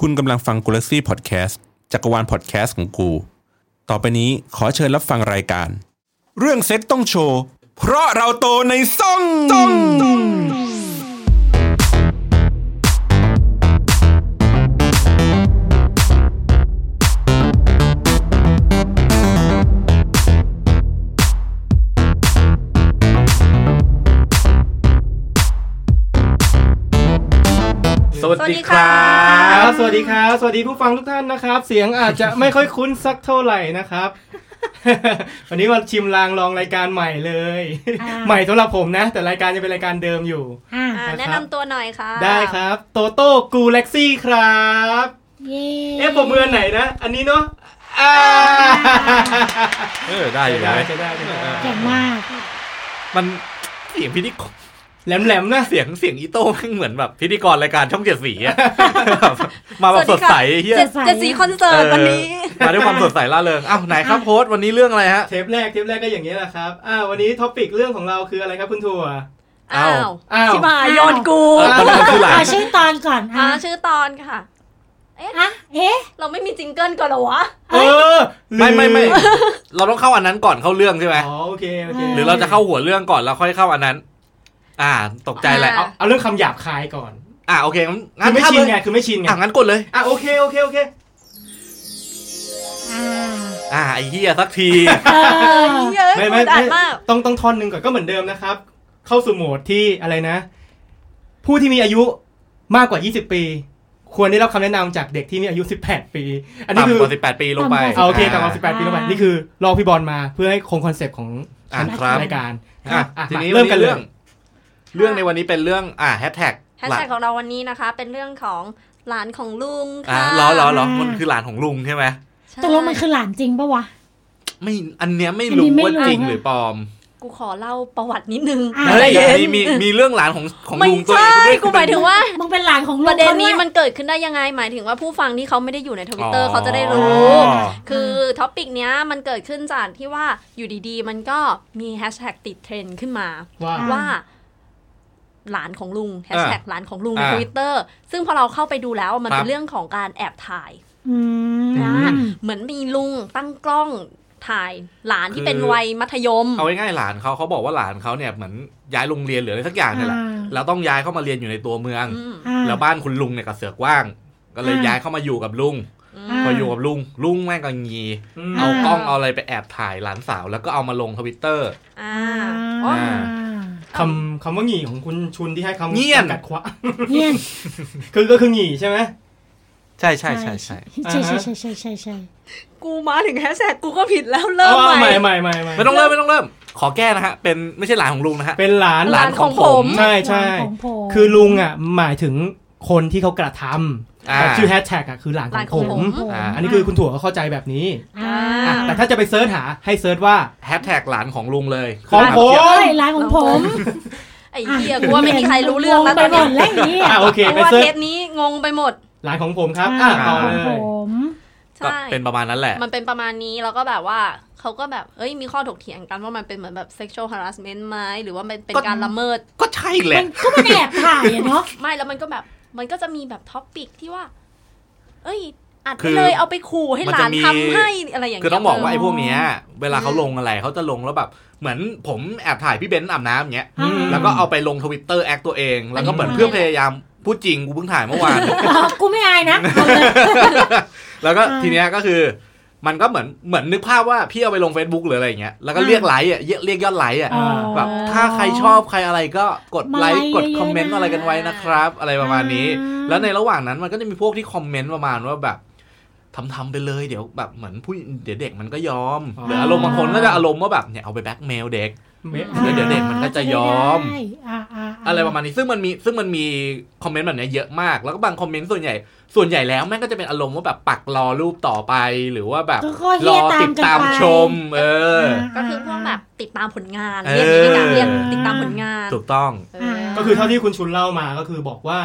คุณกำลังฟังกูลซี่พอดแคสต์จักรวาลพอดแคสต์ของกู ต่อไปนี้ขอเชิญรับฟังรายการ เรื่องเซ็กส์ต้องโชว์ เพราะเราโตในซ่องซ่อง สวัสดีครัครับบสวัสดีครับ สวัสดีผู้ฟังทุกท่านนะครับ เสียงอาจจะไม่ค่อยคุ้นสักเท่าไหร่นะครับ วันนี้มาชิมลางลองรายการใหม่เลยอ่าใหม่สำหรับผมนะ แต่รายการจะเป็นรายการเดิมอยู่อ่าอ่านะครับแนะนำตัวหน่อยค่ะ ได้ครับ โตโต้กูเล็กซี่ครับเย้เอ๊ะผมมืออนไหนนะ อันนี้เนาะอ่าเออได้อยู่ได้นะใช่ได้ใช่ได้เก่งมาก มันเสียงพิธีกร แหลมๆนะเสียงเสียงอีโต้แม่งเหมือนแบบพิธีกรรายการช่องเจ็ดสีอะมาแบบสดใสเฮียเจ็ดเสายเจ็ดสีคอนเสิร์ตวันนี้ มาด้วยความสดใสร่าเริงอ้าวไหนครับโพสต์วันนี้เรื่องอะไรฮะเทปแรกเทปแรกก็อย่างนี้ยแหละครับอ่าวันนี้ topic เรื่องของเราคืออะไรครับคุณถั่วอ้าวอ้าวอ้าวชิบหายโยนกูเออมันมันคือหลานอ่าชื่อตอนก่อนอ่าอะชื่อตอนค่ะอะเอ๊ะ เราไม่มี jingle ก่อนเหรอวะ เออ ไม่ไม่ไม่ เราต้องเข้าอันนั้นก่อนเข้าเรื่องใช่ไหมอ๋อโอเคโอเค หรือเราจะเข้าหัวเรื่องก่อนแล้วค่อยเข้าอันนั้น อ่า ตกใจแหละอ่าเอาเอาเรื่องคำหยาบคายก่อน อ่าโอเคงั้นคืงั้อนไม่เข้าชินเลยไงคือไม่ชินไงอะงั้นกดเลย อะโอเคโอเคโอเค อ่าอ่าไอ้เฮียสักทีเออเยอะไม่ไม่พูดอัดไม่มาก ต้องต้องท่อนหนึ่งก่อนก็เหมือนเดิมนะครับ เข้าสู่โหมดที่อะไรนะ ผู้ที่มีอายุมากกว่า 20 ปี ควรได้รับคำแนะนำจากเด็กที่มีอายุ 18 ปี อันนี้คือต่ำกว่าสิบแปดปีลงไปเอาโอเคต่ำกว่า18 ปีลงไปนี่คือรอพี่บอลมาเพื่อให้คง concept ของอ่าครับ รายการอะอะทีนี้มาเริ่มกันเลยเรื่อง เรื่องในวันนี้เป็นเรื่องอ่าแฮชแท็กแฮชแท็กของเราวันนี้นะคะ เป็นเรื่องของหลานของลุงอ่าค่ะล้อล้อล้อมันคือหลานของลุงใช่ไหมใช่ตกลงมันคือหลานจริงปะวะไม่อันเนี้ยไม่อันนี้รู้ไม่ว่ารู้จริงหรือปลอม กูขอเล่าประวัตินิดนึงอะเฮ้ยใจเย็นมีมีมีเรื่องหลานของของไม่ลุงตัวใช่เองด้วยกูหมายถึงว่ามึงเป็นหลานของลุงประเด็นนี้ขามันเกิดขึ้นได้ยังไงหมายถึงว่าผู้ฟังที่เขาไม่ได้อยู่ในทวิตเตอร์เขาจะได้รู้อ๋อคือ topic เนี้ยมันเกิดขึ้นจากที่ว่าอยู่ดีๆ มันก็มีแฮชแท็กติดเทรนด์ขึ้นมาว่าว่า หลานของลุงแฮชแท็กหลานของลุงในอ่าทวิตเตอร์ซึ่งพอเราเข้าไปดูแล้วมันครัเป็บนเรื่องของการแอบถ่ายอืมนะเหมือนมีลุงตั้งกล้องถ่ายหลานที่เป็นวัยมัธยม เอาง่ายๆหลานเขาเขาบอกว่าหลานเขาเนี่ยเหมือนย้ายโรงเรียนหรืออะไรสักอย่างเนี่ยแหละอ่าแล้วต้องย้ายเข้ามาเรียนอยู่ในตัวเมืองอืมอ่าแล้วบ้านคุณลุงเนี่ยก็เสือกว่าง ก็เลยอ่าย้ายเข้ามาอยู่กับลุงอืมอ่าพออยู่กับลุงลุงแม่งก็งีอืมเอาอ่ากล้องเอาอะไรไปแอบถ่ายหลานสาว แล้วก็เอามาลงทวิตเตอร์อ่าอ่าอ๋อ คำคำว่าหงีของคุณชุนที่ให้คำเงียน จำกัดควะเงียนคือก็คือหงีใช่ไหม ใช่ใช่ใช่ใช่ใช่ใช่ใช่ใช่ใช่ใช่กูมาถึงแฮชแท็กกูก็ผิดแล้วอ๋เริ่มอใหม่ใหม่ ใหม่ใหม่ใหม่ไม่ต้องเริ่มไม่ต้องเริ่ม ขอแก้นะฮะ เป็นไม่ใช่หลานของลุงนะฮะ เป็นหลานหลานของผม ใช่ใช่หลานของผมคือลุงอะหมายถึง คนที่เขากระทำอ่าแต่ชื่อแฮชแท็กอะคือหลานหลานขขอองงผผมมอ่าอันนี้คือคุณถั่วเขาเข้าใจแบบนี้อ่าอะแต่ถ้าจะไปเซิร์ชหาให้เซิร์ชว่าแฮชแท็กหลานของลุงเลยของผมเฮ้ยหลานของผมไอ้เหี้ยกูว่าไม่มีใครรู้เรื่องแล้วงตไปอนหมเนี้ยดแล้วอย่างนี้อะโอเคเพไปราะว่าเซิร์เทชปนี้งงไปหมดหลานของผมครับอะต่อขเลองผยมก็ใช่เป็นประมาณนั้นแหละ มันเป็นประมาณนี้แล้วก็แบบว่าเขาก็แบบเอ้ยมีข้อถกเถียงกันว่ามันเป็นเหมือนแบบ sexual harassment ไหมหรือว่ามันเป็นก็การละเมิด ก็ใช่แหมัละนก็มันแอบถ่ายอะเนาะ ไม่แล้วมันก็แบบ มันก็จะมีแบบท็อปปิกที่ว่า เอ้ยอัดคืไปอเลยเอาไปขู่ให้มันหลาจะนมีทำให้อะไรอย่างเงี้ยคือต้องบอกว่าเไอ้พวกเนี้ย เวลาเขาลงอะไรเขาจะลงแล้วแบบ เหมือนผมแอบถ่ายพี่เบนซ์อาบน้ำอย่างเงี้ยอืมแล้วก็เอาไปลงทวิตเตอร์แอคตัวเอง แล้วก็เหมือนเพื่อพยายามพูดจริงกูเพิ่งถ่ายเมื่อวานอ๋อกูไม่อายนะเอาเลยแล้วก็อ่าทีเนี้ยก็คือ มันก็เหมือนเหมือนนึกภาพว่าพี่เอาไปลง Facebook หรืออะไรอย่างเงี้ยแล้วก็เรียกไลค์อะเรียกเรียกยอดไลค์อะอ๋อ แบบถ้าใครชอบใครอะไรก็กดไลค์มาไลค์กดเยอะๆคอมเมนต์นะอะไรกันไว้นะครับ อะไรประมาณนี้ อ่า แล้วในระหว่างนั้นมันก็จะมีพวกที่คอมเมนต์ประมาณว่าแบบทำทำไปเลยเดี๋ยวแบบเหมือนผู้เดี๋ยวเด็กมันก็ยอมหรืออารมณ์บางคนก็จะอารมณ์ว่าแบบเนี่ยเอาไปแบล็กเมลเด็ก ไม่เดี๋ยวเด็กมันก็จะยอมได้อ่าอ่าอะไรประมาณนี้ซึ่งมันมีซึ่งมันมีคอมเมนต์แบบเนี้ยเยอะมาก แล้วก็บางคอมเมนต์ส่วนใหญ่ ส่วนใหญ่แล้วแม่งก็จะเป็นอารมณ์ว่าแบบปักรอรูปต่อไปหรือว่าแบบก็รเฮียอตาติมดกันตามไปชม เออ ก็คือพวกแบบติดตามผลงานเอเรียกออย่างนี้ดีกว่าเรียกติดตามผลงาน ถูกต้องเออก็คือเท่าที่คุณชุนเล่ามาก็คือบอกว่า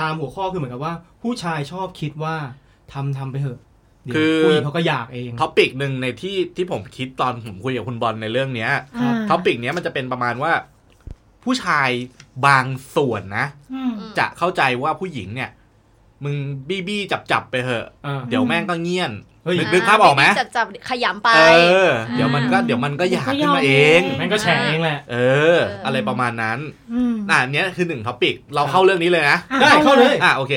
ตามหัวข้อคือเหมือนกับว่า ผู้ชายชอบคิดว่าทำทำไปเถอะเดี๋ยว คือผู้หญิงเขาก็อยากเอง topic หนึ่งในที่ที่ผมคิดตอนผมคุยกับคุณบอลในเรื่องเนี้ยอ่า topic เนี้ยมันจะเป็นประมาณว่า ผู้ชายบางส่วนนะอืมจะเข้าใจว่าผู้หญิงเนี่ย มึงบี้บี้จับจับๆไปเถอะอ่าเดี๋ยวแม่งก็เงียนเฮ้ยนึกนึกภาพออกไหมจับจับขยำไป เออ เดี๋ยวมันก็เดี๋ยวมันก็อยากขึ้นมาเองแม่งก็แฉเองแหละเออ อะไรประมาณนั้นอืมอะอันเนี้ยคือหนึ่ง topic เราเข้าเรื่องนี้เลยนะอะได้เข้าเลยอะโอเค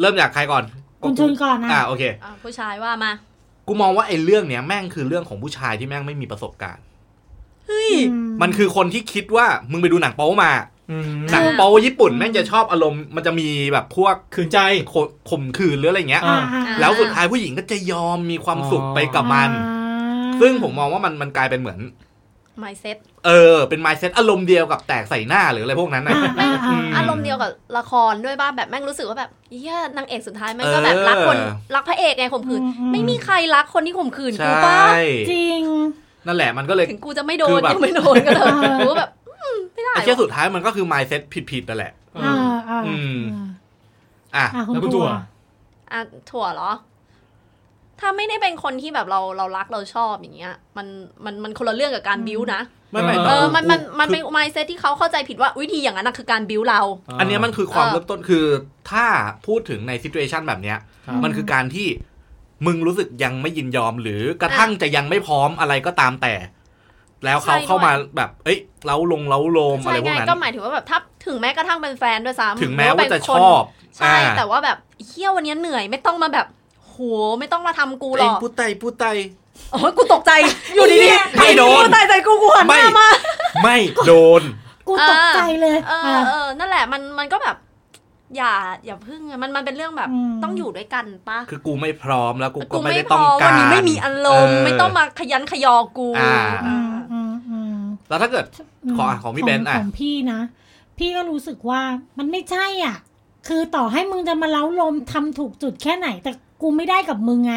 เริ่มจากใครก่อน คุณชุนก่อนนะอะโอเคอะผู้ชายว่ามา กูมองว่าไอ้เรื่องเนี้ยแม่งคือเรื่องของผู้ชายที่แม่งไม่มีประสบการณ์ เฮ้ยอืมันคือคนที่คิดว่ามึงไปดูหนังโป๊มาอืมหนังโป๊ญี่ปุ่นแม่งจะชอบอารมณ์มันจะมีแบบพวกขืนใจขข่มขืนหรืออะไรเงี้ยอ่าอ่า แล้วสุดท้ายผู้หญิงก็จะยอมมีความสุขไปกับมันอ่าซึ่งผมมองว่ามันมันกลายเป็นเหมือน ไม่เซ็ตเออ เป็น mindset อารมณ์เดียวกับแตกใส่หน้าหรืออะไรพวกนั้นนะอ่าอ่าอ่าอารมณ์เดียวกับละครด้วยบ้าแบบแม่งรู้สึกว่าแบบเฮียนางเอกสุดท้ายแม่งก็แบบเออรักคนรักพระเอกไงข่มขืนอืมไม่มีใครรักคนที่ข่มขืนใชกูป่ะ่จริง นั่นแหละมันก็เลยถึงกูจะไม่โดคืนอแบบยังไม่โดนก็เลยเออกูก็แบบอืมไม่ได้ไอ้แค่วะสุดท้ายมันก็คือ mindset ผิดๆนั่นแหละอ่าอ่าอืมอ่าอะอ่าคุณแล้วคุณตัวถั่วอะถั่วเหรอ ถ้าไม่ได้เป็นคนที่แบบเราเรารักเราชอบอย่างเงี้ย มันมันมันคนละเรื่องกับการบิ้วนะไม่ไม่เอเอแต่อมันมันมันคือเป็น mindset ที่เขาเข้าใจผิดว่าวิธีอย่างนั้นนะคือการบิ้วเรา อันเนี้ยมันคือความเออเริ่มต้นคือ ถ้าพูดถึงใน situation แบบเนี้ยครับมันคือการที่มึงรู้สึกยังไม่ยินยอมหรือกระทั่งจะยังไม่พร้อมอะไรก็ตามแต่ แล้วเขาเข้ามาแบบ เอ้ยเล้าลงเล้าโลมอะไรใช่พวกไงนั้นก็หมายถึงว่าแบบถ้าถึงแม้กระทั่งเป็นแฟนด้วยซ้ำถึงแม้ว่าจะหรืชเป็นคนอบใช่อ่าแต่ว่าแบบเฮี้ยวันนี้เหนื่อยไม่ต้องมาแบบ โหไม่ต้องมาทำกูหรเองอกพูดไตพูดไตโอ้ยกูตกใจอยู่ดีๆไม่โดนกูตายใจกูกวนไม่มากมาไม่โดน กูตกใจเลยเออเออนั่นแหละมันมันก็แบบ อย่าอย่าพึ่งอะมันมันเป็นเรื่องแบบอืมต้องอยู่ด้วยกันปะคือกูไม่พร้อมแล้วกูก็กูไม่ไม่ได้พต้องอการวันนี้ไม่มีอารมณ์เไม่ต้องมาขยันขยอกูอ่าอืมอืมอืมแล้วถ้าเกิดขอของพี่เบนซ์อะของพี่นะ พี่ก็รู้สึกว่ามันไม่ใช่อะ คือต่อให้มึงจะมาเล้าลมทำถูกจุดแค่ไหน แต่ กูไม่ได้กับมึงไง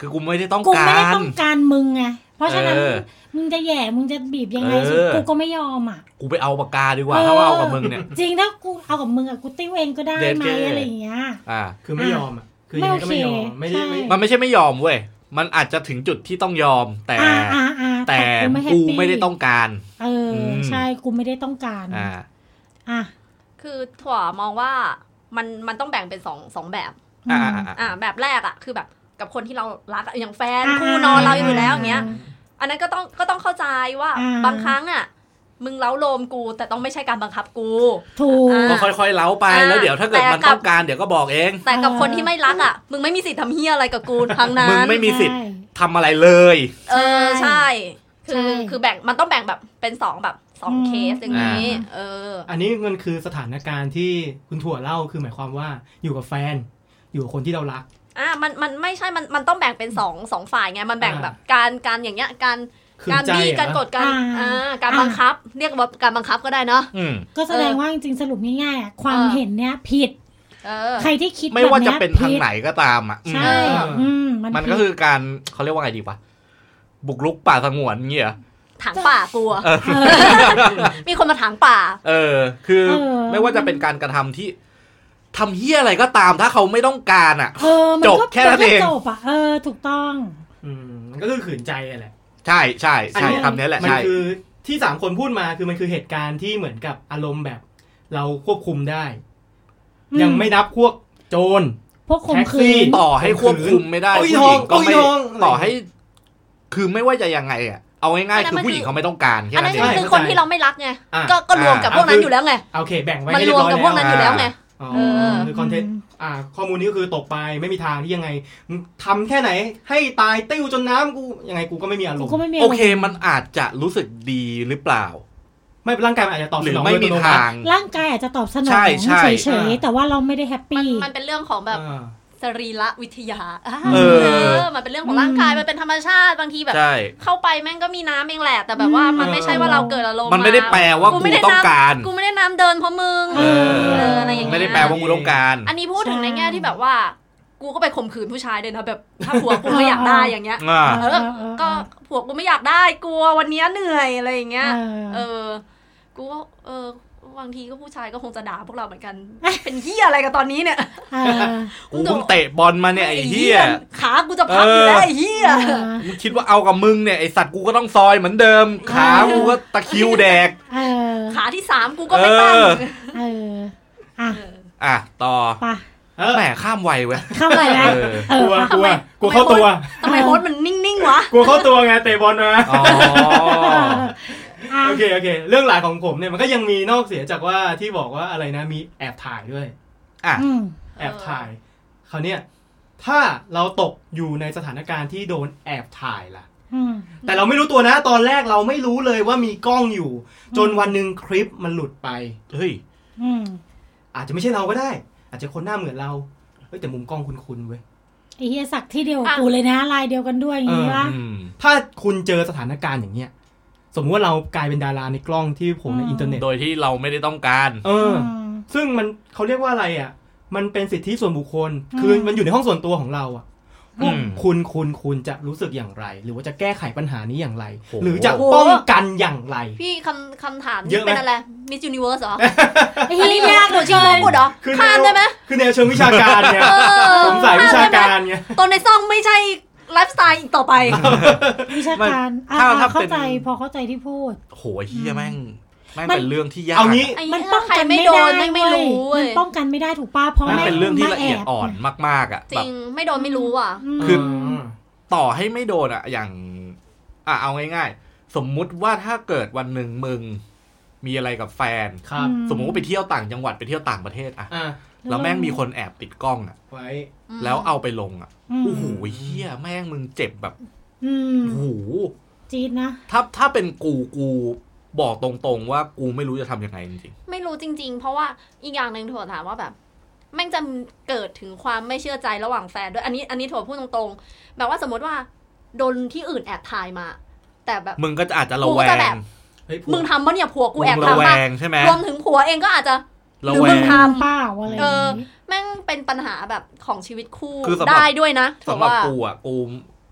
คือกูไม่ได้ต้องกูกาไม่ได้รต้องการมึงไงเพราะฉะนั้นเออมึงจะแหย่มึงจะบีบยังไงเออสุดกูก็ไม่ยอมอะกูไปเอาปากกาดีกว่าถ้าว่าเอากับมึงเนี่ยจริงถ้ากูเอากับมึงอะกูติ้วเองก็ได้เด็ดไหมเก๋อะไรอย่างเงี้ยอ่า คือไม่ยอมอะคือยังไงก็ไม่ยอมไม่ไม่โอเคได้ไม่ใช่มันไม่ใช่ไม่ยอมเว้ยมันอาจจะถึงจุดที่ต้องยอมแต่อ่าอ่าอ่าแต่กูไม่แฮปกูปี้ไม่ได้ต้องการ เอออมใช่กูไม่ได้ต้องการอ่าอะคือถั่วมองว่ามันมันต้องแบ่งเป็นสองสองแบบ อ่าอ่าอ่าอ่าแบบแรกอะคือแบบกับคนที่เรารักอะอย่างแฟนอ่าคู่นอนเราอยู่แล้วอย่างเงี้ย อันนั้นก็ต้องก็ต้องเข้าใจว่าอ่าบางครั้งอะมึงเล้าโลมกู แต่ต้องไม่ใช่การบังคับกู ถูกอ่าก็ค่อยๆเล้าไปอ่าแล้วเดี๋ยวถ้าเกิดแต่มันกับต้องการเดี๋ยวก็บอกเอง แต่กับอ่าคนที่ไม่รักอะ มึงไม่มีสิทธิ์ทำเฮียอะไรกับกูทั้งนั้น มึงไม่มีสิทธิ์ใช่ทำอะไรเลย เออใช่ใช่ คือคือแบ่งมันต้องแบ่งแบบเป็นสองแบบสองอืมเคสอย่างนี้ เออ อันนี้มันคือสถานการณ์ที่คุณถั่วเล่าคือหมายความว่าอยู่กับแฟน อยู่กับคนที่เรารัก อะมันมันไม่ใช่มันมันต้องแบ่งเป็นสองสองฝ่ายไงมันแบ่งอ่าแบบการการอย่างเงี้ยการขืนการใจบี้อะการกดการอ่าอ่าการอ่าบังคับ เรียกว่าการบังคับก็ได้เนาะอืมก็แสดงว่าจริงๆสรุปง่ายๆอะความเออเห็นเนี้ยผิดเออใครที่คิดไม่ว่าจะแบบยเป็นทางผิดไหนก็ตามอะอืมใช่เอออือืมมันมันก็คือการเขาเรียกว่าไงดีวะบุกรุกป่าสงวนเงี้ยเหรอถางป่ากลัวเออมีคนมาถางป่า เออ คือเออไม่ว่าจะเป็นการกระทำที่ ทำเฮี้ยอะไรก็ตามถ้าเขาไม่ต้องการอะ เออมันจบก็แค่นั้นเองมัก็จบอะเออถูกต้อง อืมมันก็คือขืนใจอะแหละ ใช่ใช่ใช่อันนี้ คำนี้แหละมันใช่คือที่สามคนพูดมาคือมันคือเหตุการณ์ที่เหมือนกับอารมณ์แบบ เราควบคุมได้ อืม ยังไม่นับพวกโจร พวกข่มแท็กขืซี่ นต่อให้ควบคุมไม่ได้โอ้ยผู้หญิงก็ไม่ทองโอ้ยทองต่อให้ คือไม่ว่าจะยังไงอะเอาง่ายอันนั้ๆนคือมันผู้หญิงคือเขาไม่ต้องการแค่อันนั้นั้นนเอง คือเข้าใจคนที่เราไม่รักไง อะก็ก็รวมกับอ่าพวกนั้นอยู่แล้วไง โอเค แบ่งไว้มันให้รเรียวมบร้อยกับพวกนั้นอยู่แล้วไงอ๋อเออ คือคอนเทนต์อ่าข้อมูลนี้ก็คือตกไปไม่มีทางที่ยังไงมึงทำแค่ไหน ให้ตายติ้วจนน้ำกูยังไงกูก็ไม่มีอารกูมณ์ก็ไม่มีโอเคมันอาจจะรู้สึกดีหรือเปล่า ไม่ร่างกายมันอาจจะตอบหสรือนองไม่โดยมีอัตโนมัติทาง ร่างกายอาจจะตอบสนอใช่งใช่เฉยๆแต่ว่าเราไม่ได้แฮปมันปี้มันเป็นเรื่องของแบบอ่าส รีระวิทยาอ่าเออมันเป็นเรื่องของร่างกายมันเป็นธรรมชาติบางทีแบบใช่เข้าไปแม่งก็มีน้ำเองแหละ แต่แบบว่ามันไม่ใช่ว่าเราเกิดอารมณ์มันไม่ได้แปลว่ากูไม่ได้ต้องน้ำการกูไม่ได้น้ำเดินเพราะมึงเออเอออะไรอย่างเงี้ยไม่ได้แปลว่ากูต้องการ อันนี้พูดถึงใช่ในแง่ที่แบบว่ากูก็ไปข่มขืนผู้ชายเลยนะแบบถ้าผัวกูไม่อยากได้อย่างเงี้ยอ่าเออก็ผัวกูไม่อยากได้กลัววันเนี้ยเหนื่อยอะไรอย่างเงี้ยเออเออกูก็เออ บางทีก็ผู้ชายก็คงจะด่าพวกเราเหมือนกัน เป็นเฮียอะไรกันตอนนี้เนี่ยเออกูเพิ่งเตะบอลมาเนี่ยไอ้เหี้ยขากูจะพับอยู่แล้วไอ้เฮียเออมึงคิดว่าเอากับมึงเนี่ยไอสัตว์กูก็ต้องซอยเหมือนเดิม ขากูก็ตะคริวแดกเออขาที่สามกูก็ไม่ตั้งเออเอออะเอออะต่อไปเออแหมข้ามวัยเว้ยเข้าไปไหมเออเอกลัวอกลัวทำไมกลัวเข้าตัวทำไมโฮสต์มันนิ่งๆวะกลัวเข้าตัวไงเตะบอลมาอ๋ออะ โอเคโอเค เรื่องหลายของผมเนี่ยมันก็ยังมีนอกเสียจากว่าที่บอกว่าอะไรนะมีแอบถ่ายด้วย อะอืมแอบถ่ายคราวเนี้ยถ้าเราตกอยู่ในสถานการณ์ที่โดนแอบถ่ายล่ะอืมแต่เราไม่รู้ตัวนะ ตอนแรกเราไม่รู้เลยว่ามีกล้องอยู่ จนวันหนึ่งคลิปมันหลุดไปเฮ้ยอืมอาจจะไม่ใช่เราก็ได้ อาจจะคนหน้าเหมือนเราเฮ้ยแต่มุมกล้องคุ้นๆเว้ยไอ้เฮียสักที่เดียวกับอะกูเลยนะลายเดียวกันด้วยอย่างนี้เออวะอืมถ้าคุณเจอสถานการณ์อย่างเงี้ย สมมติว่าเรากลายเป็นดาราในกล้องที่ผมในอืมอินเทอร์เน็ต โดยที่เราไม่ได้ต้องการ เออมซึ่งมันเขาเรียกว่าอะไรอะ มันเป็นสิทธิส่วนบุคคลอืมคือมันอยู่ในห้องส่วนตัวของเราอะอืมคุณคุณคุณจะรู้สึกอย่างไร หรือว่าจะแก้ไขปัญหานี้อย่างไรโหหรือจะป้องกันอย่างไร พี่คำคำถามเยนี้อะไหมเป็นอะไรมิส s u นิเวิร์สเหรอไอ้อันเฮีนี้ยยากหนูชิงมงกุฎเหรอคือแนวข้ามได้ไหมคือแนวเชิงวิชาการไงเออผมสายวิชาการไงตอนในซ่องไม่ใช่ ไลฟ์สไตล์อีกต่อไปวิชาการอะถ้าอะถ้าเข้าเป็นใจพอเข้าใจที่พูดโหเฮียแม่งแม่งมันเป็นเรื่องที่ยากเอางี้ไอ้มันเหี้ยป้องใครกันไม่ไม่โดได้นไม่ไม่เว้ยรู้เว้มัยนป้องกันไม่ได้ถูกป้ะเพราะแม่งแม่งเป็นเรื่องที่ละเอียดมาแบอ่อนมาก ๆอะจแบริบงไม่โดนไม่รู้อะมคือมต่อให้ไม่โดนอะอย่าง อะเอาง่าย ๆ สมมุติว่าถ้าเกิดวันหนึ่งมึงมีอะไรกับแฟนครับสมมุติว่าไปเที่ยวต่างจังหวัดไปเที่ยวต่างประเทศอะอะ แล้วแม่งมีคนแอบติดกล้องอะ ไว้ แล้วเอาไปลงอะมโอ้โหเฮียแม่งมึงเจ็บแบบอืมโอ้โหจี๊ดนะ ถ้าถ้าเป็นกูกูบอกตรงๆว่ากูไม่รู้จะทำยังไงจริงไม่รู้จริง ๆ เพราะว่าอีกอย่างหนึ่งถั่วถามว่าแบบแม่งจะเกิดถึงความไม่เชื่อใจระหว่างแฟนด้วยอันนี้อันนี้ถั่วพูดตรงๆ แบบว่าสมมติว่าโดนที่อื่นแอบถ่ายมา แต่แบบๆมึงก็จะอาจจะระกูแวก็จะแบบงเฮ้ยมึงทำปะเนี่ยผัวกูแอบมึงระทำแวปะงใช่ไหมรวมถึงผัวเองก็อาจจะระ หรือแวมึงงทเปล่าอะไรอเอย่างอนี้แม่งเป็นปัญหาแบบของชีวิตคู่คือสำหรับได้ด้วยนะถั่วสำหรับว่ากูอะกู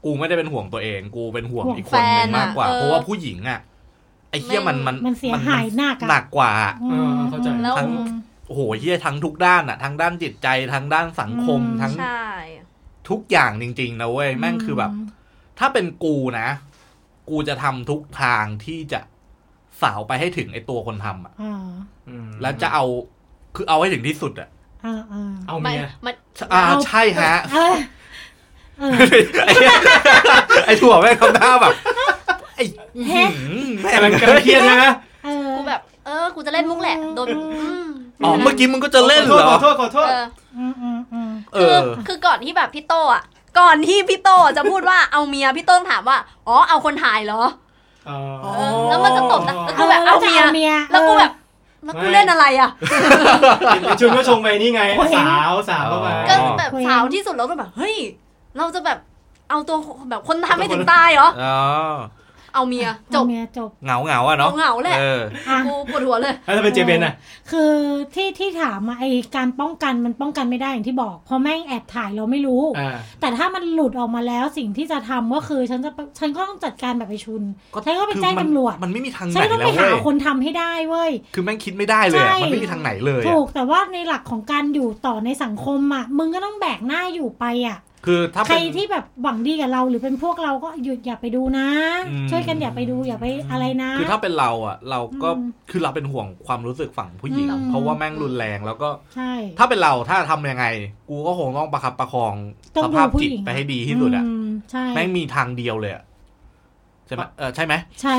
กูไม่ได้เป็นห่วงตัวเอง กูเป็นห่วงห่วงอีกคนหนึ่งแฟนอะมากกว่าเออเพราะว่าผู้หญิงอะไอ้เหี้ยมันมันมันเสียหายหนักอะหนักกว่าเออเข้าใจแล้วทั้งโอ้โหเหี้ยทั้งทุกด้านอะทั้งด้านจิตใจทั้งด้านสังคมอืมทั้งใช่ทุกอย่างจริง ๆ นะเว้ยแม่งคือแบบ ถ้าเป็นกูนะ กูจะทำทุกทางที่จะสาวไปให้ถึงไอ้ตัวคนทำอะอ่าอืมแล้วจะเอา คือเอาให้ถึงที่สุดอะอ่าอ่าเอาไม่เมียมันอ่าเอาใช่ฮะเออเออไอ้เหี้ยไอ้ถั่วแม่งทำหน้าแบบไอ้อื้อหือแม่แต่มันงกำลังเครียดใช่ไหมเออกูแบบ เออ กูจะเล่นมุกแหละโดนอืมอ๋อเมื่อกี้มึงก็จะเล่นเหรขออโทษขอโทษเอออืมอืมอืมเอคืออคือก่อนที่แบบพี่โตอะ ก่อนที่พี่โตจะพูดว่าเอาเมียพี่โต้งถามว่า อ๋อเอาคนถ่ายเหรอเออเออแล้วมันจะตบนะแล้วกูแบบเออเอาเมียเมีย แล้วกูแบบ แล้วกูเล่นอะไรอะไอ้ชุนก็ชงไปนี่ไง สาวสาวเข้ามาก็แบบสาวที่สุดแล้วก็แบบ เฮ้ย เราจะแบบเอาตัวแบบคนทำให้ถึงตายเหรออ๋อ เอาเมียจบเมียจบเหงาเหงาๆอะเนาะเหงาๆแหละเอออะกูปวดหัวเลยแล้วถ้าเป็นเจเบนอะคือที่ที่ถามอะไอการป้องกันมันป้องกันไม่ได้อย่างที่บอกเพราะแม่งแอบถ่ายเราไม่รู้อ่าแต่ถ้ามันหลุดออกมาแล้วสิ่งที่จะทำก็คือฉันจะฉันก็ต้องจัดการแบบไอชุนก็ฉันก็ไปแจ้งคือมันตำรวจมันไม่มีทางไหฉันนต้องแล้ไปวหาเว้ยคนทำให้ได้เว้ยคือแม่งคิดไม่ได้เลยอะใช่มันไม่มีทางไหนเลยอะถูกแต่ว่าในหลักของการอยู่ต่อในสังคมอะมึงก็ต้องแบกหน้าอยู่ไปอะ คือถ้าใครเป็นที่แบบหวังดีกับเราหรือเป็นพวกเราก็หยุดอย่าไปดูนะอืมช่วยกันอย่าไปดูอย่าไปอะไรนะ คือถ้าเป็นเราอะ เราก็อืมคือเราเป็นห่วงความรู้สึกฝั่งผู้หญิงอืมเพราะว่าแม่งรุนแรงแล้วก็ใช่ถ้าเป็นเราถ้าทำยังไง กูก็คงต้องประคับประคองต้องสดูภาพผู้จิตหญิงไปให้ดีที่สุดอะมใช่แม่งมีทางเดียวเลยอะใช่ไหมเออใช่ไหมใช่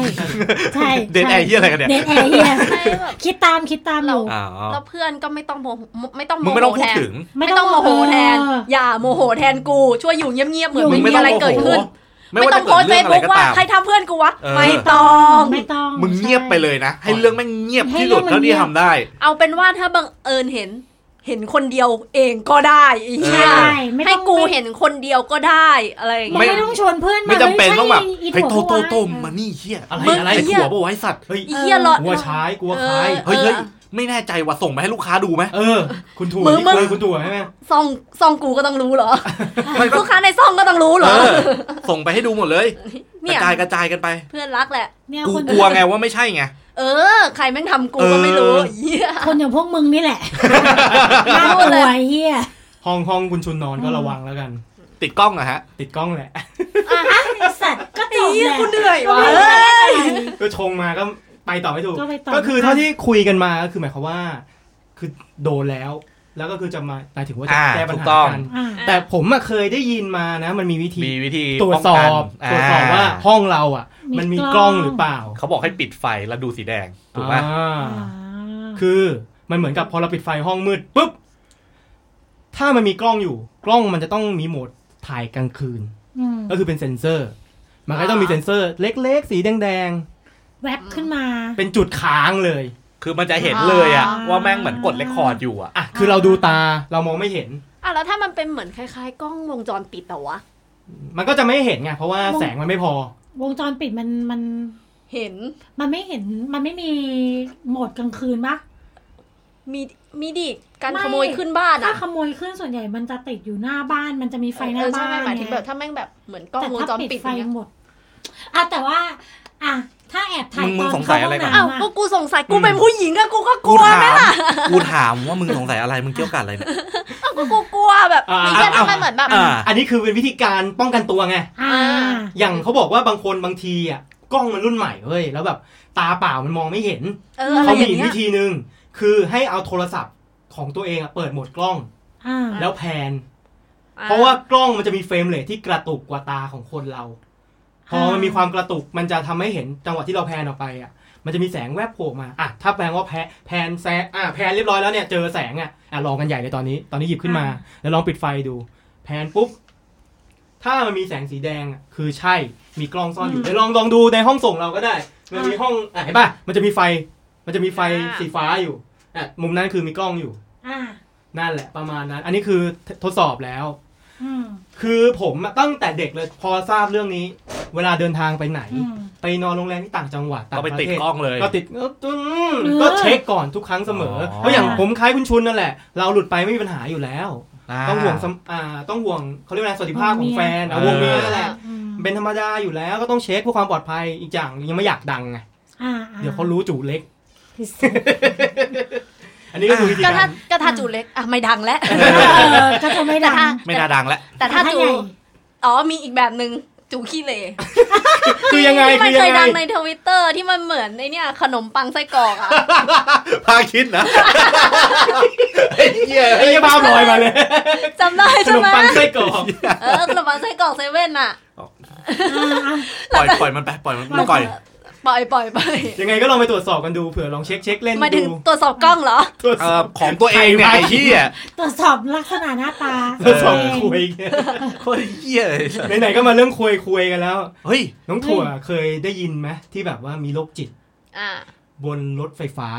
ใช่เดนแอร์เหียอะไรกันเนี่ยเดนแอร์เฮียใช่แบบคิดตามคิดตามอยู่อ๋อแล้วเพื่อนก็ไม่ต้องโมโหไม่ต้องโมมึงโหไม่ต้องพูแทดนถึงไม่ต้องโมโหแทนเอออย่าโมโหแทนกูช่วยอยู่เงียบๆเหมือนอยู่ไม่มึงมีไม่ต้ออะไรงโมเกิดโหขึ้นไม่ไม่ว่าต้จะองโพเกิสดต์เฟเรื่องซอะไรก็บุ๊กว่าตามใครทำเพื่อนกูวะเออไม่ต้องไม่ต้องมึงเงียบไปเลยนะ ให้เรื่องแม่งเงียบให้ที่เรื่สุอดงมันเท่าที่เงียบทำได้ เอาเป็นว่าถ้าบังเอิญเห็น เห็นคนเดียวเองก็ได้ไอ้เหี้ยใช่ไม่ให้ต้องกูไม่เห็นคนเดียวก็ได้อะไรอย่างมึงเงี้ยไม่ต้องชวนเพื่อนมาไม่จำเป็นต้องแบบฮ้เฮ้ยใช่โตอีโตถั่วโตวะมานี่เฮียอะไรมึงอะไรไอ้หัวบ่ไว้สัตว์เฮ้ยไอ้เหี้ยรอกลัวใช้กลัวใครเฮ้ยเฮ้ยไม่แน่ใจว่าส่งไปให้ลูกค้าดูไหมเออ คุณถั่วมึงนี่มึงเคยคุณถั่วใช่ไหมซองซองกูก็ต้องรู้เหรอมันก็ลูกค้าในซองก็ต้องรู้เหรเอออส่งไปให้ดูหมดเลยกเนี่ระยจายกระจายกันไป เพื่อนรักแหละเนี่ยกูคนกลัวไงว่าไม่ใช่ไง เออ ใครแม่งทำกูก็ไม่รู้เออเหี้ยคนอย่างพวกมึงนี่แหละน่ากลัวไอ้เฮียห้องห้องคุณชุนนอนก็ระวังแล้วกัน ติดกล้องอะฮะ ติดกล้องแหละไอ้สัตว์ก็จบเหี้ยแหละกูเหนื่อยก็ว่ะไม่ได้อะไรก็ชงมาก็ไปต่อไม่ถูกก็ไปต่อก็คือเท่าที่คุยกันมาก็คือหมายความว่า คือโดนแล้วแล้วก็คือจะมาหมายถึงว่าจะอ่าแก้ปัญถูกหาต้องกันอ่าแต่ผมอะเคยได้ยินมานะ มันมีวิธีมีวิธีตรวจสอบป้งกันตรวจสอบว่าห้องเราอะ มีมันมีกกล้ล้อองงหรือเปล่า เขาบอกให้ปิดไฟแล้วดูสีแดงถูกไหมอ่าอ่าคือมันเหมือนกับพอเราปิดไฟห้องมืดปุ๊บถ้ามันมีกล้องอยู่ กล้องมันจะต้องมีโหมดถ่ายกลางคืนอืมก็คือเป็นเซ็นเซอร์ มันก็ต้องมีเซ็นเซอร์เล็กๆ สีแดงแวบขึ้นมาๆเป็นจุดค้างเลย คือมันจะเห็นเลยอะอ่าว่าแม่งเหมือนกดเรคคอร์ดอยู่อะอะคือเราดูตาเรามองไม่เห็นอะแล้วถ้ามันเป็นเหมือนคล้ายๆ กล้องวงจรปิดแต่วะ มันก็จะไม่เห็นไงเพราะว่าแสงมันไม่พอ วงจรปิดมันมัน เห็น มันไม่เห็นมันไม่มีโหมดกลางคืนปะมีมีดิการไม่ขโมยขึ้นบ้านถ้าอะขโมยขึ้นส่วนใหญ่มันจะติดอยู่หน้าบ้าน มันจะมีไฟหน้าเออใช่บ้านหมายถึงแบบไถ้าแม่งแบบเหมือนกล้องแต่วงถ้าจรปิดปิดไฟอย่างเงี้ยหมดอะแต่ว่า อะ ถ้าแอบถ่ายมึงมึงตสงสัยอะไรก่อน เข้าอ้าวห้งก็น้ำะกูสงสัยกูเป็นผู้หญิงอะกูก็กกูลัวถาไหมมล่ะกูถามว่ามึงสงสัยอะไรมึงเกี่ยวกับอะไรเนี่ย อ้าวก็กูกลัวแบบอ่า ไอ้เหี้ยอ่าทำไมเหมือนแบบ อ่า อันนี้คือเป็นวิธีการป้องกันตัวไง อ่า อย่างเขาบอกว่าบางคนบางทีอะกล้องมันรุ่นใหม่เว้ยแล้วแบบตาเปล่ามันมองไม่เห็นเอออะไรเขาอมีย่างอีกเงี้วิยธีหนึ่งคือให้เอาโทรศัพท์ของตัวเองอะเปิดโหมดกล้องอ่าแล้วแพนอ่เพราะว่ากล้องมันจะมีเฟรมเรทที่กระตุกกว่าตาของคนเรา พอมันมีความกระตุกมันจะทำให้เห็นจังหวะที่เราแพนออกไปอะมันจะมีแสงแวบโผล่มาอะถ้าแปลว่าแพแพนแซะอะแพนเรียบร้อยแล้วเนี่ยเจอแสงอะอะลองกันใหญ่เลยตอนนี้ตอนนี้หยิบขึ้นมา แล้วลองปิดไฟดู แพนปุ๊บถ้ามันมีแสงสีแดงอะคือใช่มีกล้องซ่อนอยู่เดี๋ยวลองลองดูในห้องส่งเราก็ได้ มันมีห้องอะเห็นป่ะมันจะมีไฟ มันจะมีไฟสีฟ้าอยู่อะมุมนั้นคือมีกล้องอยู่อ่านั่นแหละประมาณนั้น อันนี้คือทดสอบแล้วอืมคือผมอะตั้งแต่เด็กเลยพอทราบเรื่องนี้ เวลาเดินทางไปไหนอืมไปนอนโรงแรมที่ต่างจังหวัดต่างก็ปไประติดเทศกล้องเลยก็ติดเอออืมเออก็เช็คก่อนทุกครั้งเสมออ๋อเพราะอย่างผมคล้ายคุณชุนนั่นแหละ เราหลุดไปไม่มีปัญหาอยู่แล้วาต้องห่วงสำอ่าต้องห่วงเขาเรียกว่าอะไรสวัสดิภาพของแฟนอะเออวงเมียนั่นแหละอืมเป็นธรรมดาอยู่แล้วก็ต้องเช็คเพื่อความปลอดภัยอีกอย่างยังไม่อยากดังไงอ่าอ่เดี๋ยวเขารู้จูเล็กพิเศษอันนี้ก็คือวิธีก็กาถ้ารก็ถ้าจูเล็กอะไม่ดังแล้วเออก็จะไม่ดัง ไม่น่าดังแล้วแต่ถ้าถ้าจูใหญ่อ๋อมีอีกแบบหนึ่ง จูขี้เหร่คือยังไงที่คืมันอยัเคยงไงดังในทวิตเตอร์ที่มันเหมือนไอเนี่ยขนมปังไส้กรอกอะพาคิดนะไอ้เหี้ยไอ้ยี่บ้าลอยมาเลยจำได้ขใช่นมไหมปังไส้กรอกเออขนมปังไส้กรอกเซเว่นอะอ่าอ่าปล่อยปล่อยมันไปปล่อยมันปล่อย ปล่อยปล่อยไปยังไงก็ลองไปตรวจสอบกันดูเผื่อลองเช็คเช็คเล่นหมายถึงดูตรวจสอบกล้องเหรอตรวจเอ่สออบของตัวเองเนี่ยไอ้เหี้ยตรวจสอบลักษณะหน้าตาตรวจสอบเองคุยโคตรเหี้ยเลยไหนๆก็มาเรื่องคุยคุยกันแล้ว เฮ้ยน้องถั่วเคยได้ยินไหมที่แบบว่ามีโรคจิตอ่าบนรถไฟฟ้า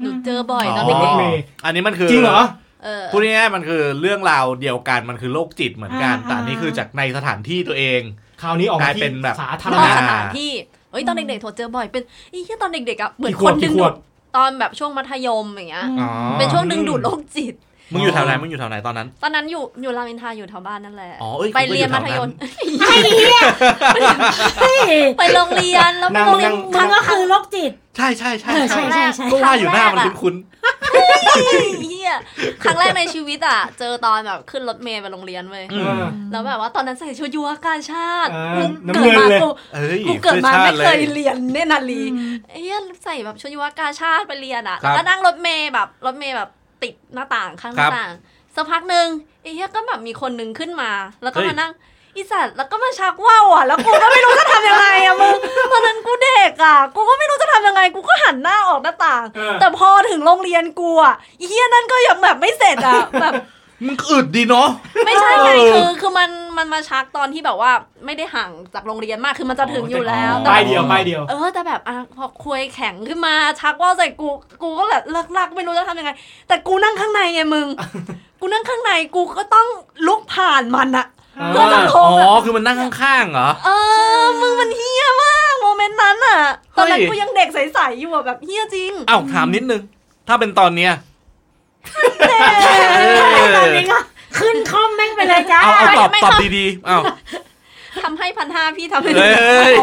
หนูเจอบ่อยตอนอ๋เด็อกรถเมล์อันนี้มันคือจริงเหรอ ๆเออพูดง่ายๆมันคือเรื่องราวเดียวกันมันคือโรคจิตเหมือนกัน อ่า แต่อันนี้คือจากในสถานที่ตัวเอง คราวนี้ออกกมาลายที่เป็นแบบ สาธารนอกณะ สถานที่ เอ้ยตอนเด็กๆโถเจอบ่อยเป็นอีที่ตอนเด็กๆอะเหมือนกี่ขควบนดึกี่งขดูวบดตอนแบบช่วงมัธยมอย่างเงี้ยอ๋อเป็นช่วงดึงดูดโรคจิต มึงอยู่แถวไหนมึงอยู่แถวไหนตอนนั้น ตอนนั้นอยู่อยู่รามอินทราอยู่แถวบ้านนั่นแหละอ๋อเอ้ยไปเรียนผมก็มัอยู่ธแถวยนั้นมไอ้เหี้ยเฮ้ยไปโรงเรียนแล้วนั่งโรงเรียนนั่งมันก็คือโรคจิต ใช่ใช่ใช่เออใช่ใช่ใช่ก็ว่าอยู่หน้ามันคุ้นเฮียครั้งแรกในชีวิตอะ เจอตอนแบบขึ้นรถเมล์ไปโรงเรียนเว้ยๆอืเอมอแล้วแบบว่าตอนนั้นใส่ชุดยุวกาชาติอ่ากูน้ำเกิดเงินมาเลยกูเอ้ยกูเกิดมาพื่อชไม่ติเคยลเรียนเนตรนารีเฮียใส่แบบชุดยุวกาชาติไปเรียนอะครัแล้วบก็นั่งรถเมล์แบบรถเมล์แบบ ติดหน้าต่างข้างหครัน้าบต่างสักพักหนึ่งไอ้เฮียก็แบบมีคนหนึ่งขึ้นมา แล้วก็เฮ้ยมานั่งอีสัตว์แล้วก็มาชักว่าวอะ แล้วกูก็ไม่รู้จะทำยังไงอะมึงตอนนั้นกูเด็กอะ กูก็ไม่รู้จะทำยังไง กูก็หันหน้าออกหน้าต่างเออแต่พอถึงโรงเรียนกูอะอีเฮียนั่นก็ยังแบบไม่เสร็จอะแบบ มึงก็อึดดีเนาะ ไม่ใช่ไงเออคือคือมันมันมาชักตอนที่แบบว่าไม่ได้ห่างจากโรงเรียนมากคือมันจะถึงอยู่แล้วอ๋อแต่ป้ายเดียวป้ายเดียว เออแต่แบบอะพอคุยแข็งขึ้นมาชักว่าวใส่กูกูก็แบบเลิกลักไม่รู้จะทำยังไง แต่กูนั่งข้างในไงมึง กูนั่งข้างในกูก็ต้องลุกผ่านมันอะอ่าเพื่อจะโทรอ๋อแบบคือมันนั่งข้างๆเหรอเออมึงมันเฮี้ยมากโมเมนต์นั้นอะตอนนั้นเฮ้ยกูยังเด็กใสๆอยู่อะแบบเฮี้ยจริงเอ้าถามนิดนึง ถ้าเป็นตอนเนี้ย ตอนนี้ก็ขึ้นคอมแม่งไปเลยจ้าเอาเอาตอบไม่ตอบครับดีๆเอ้าทำให้พันห้าพี่ทำให้เฮ้ย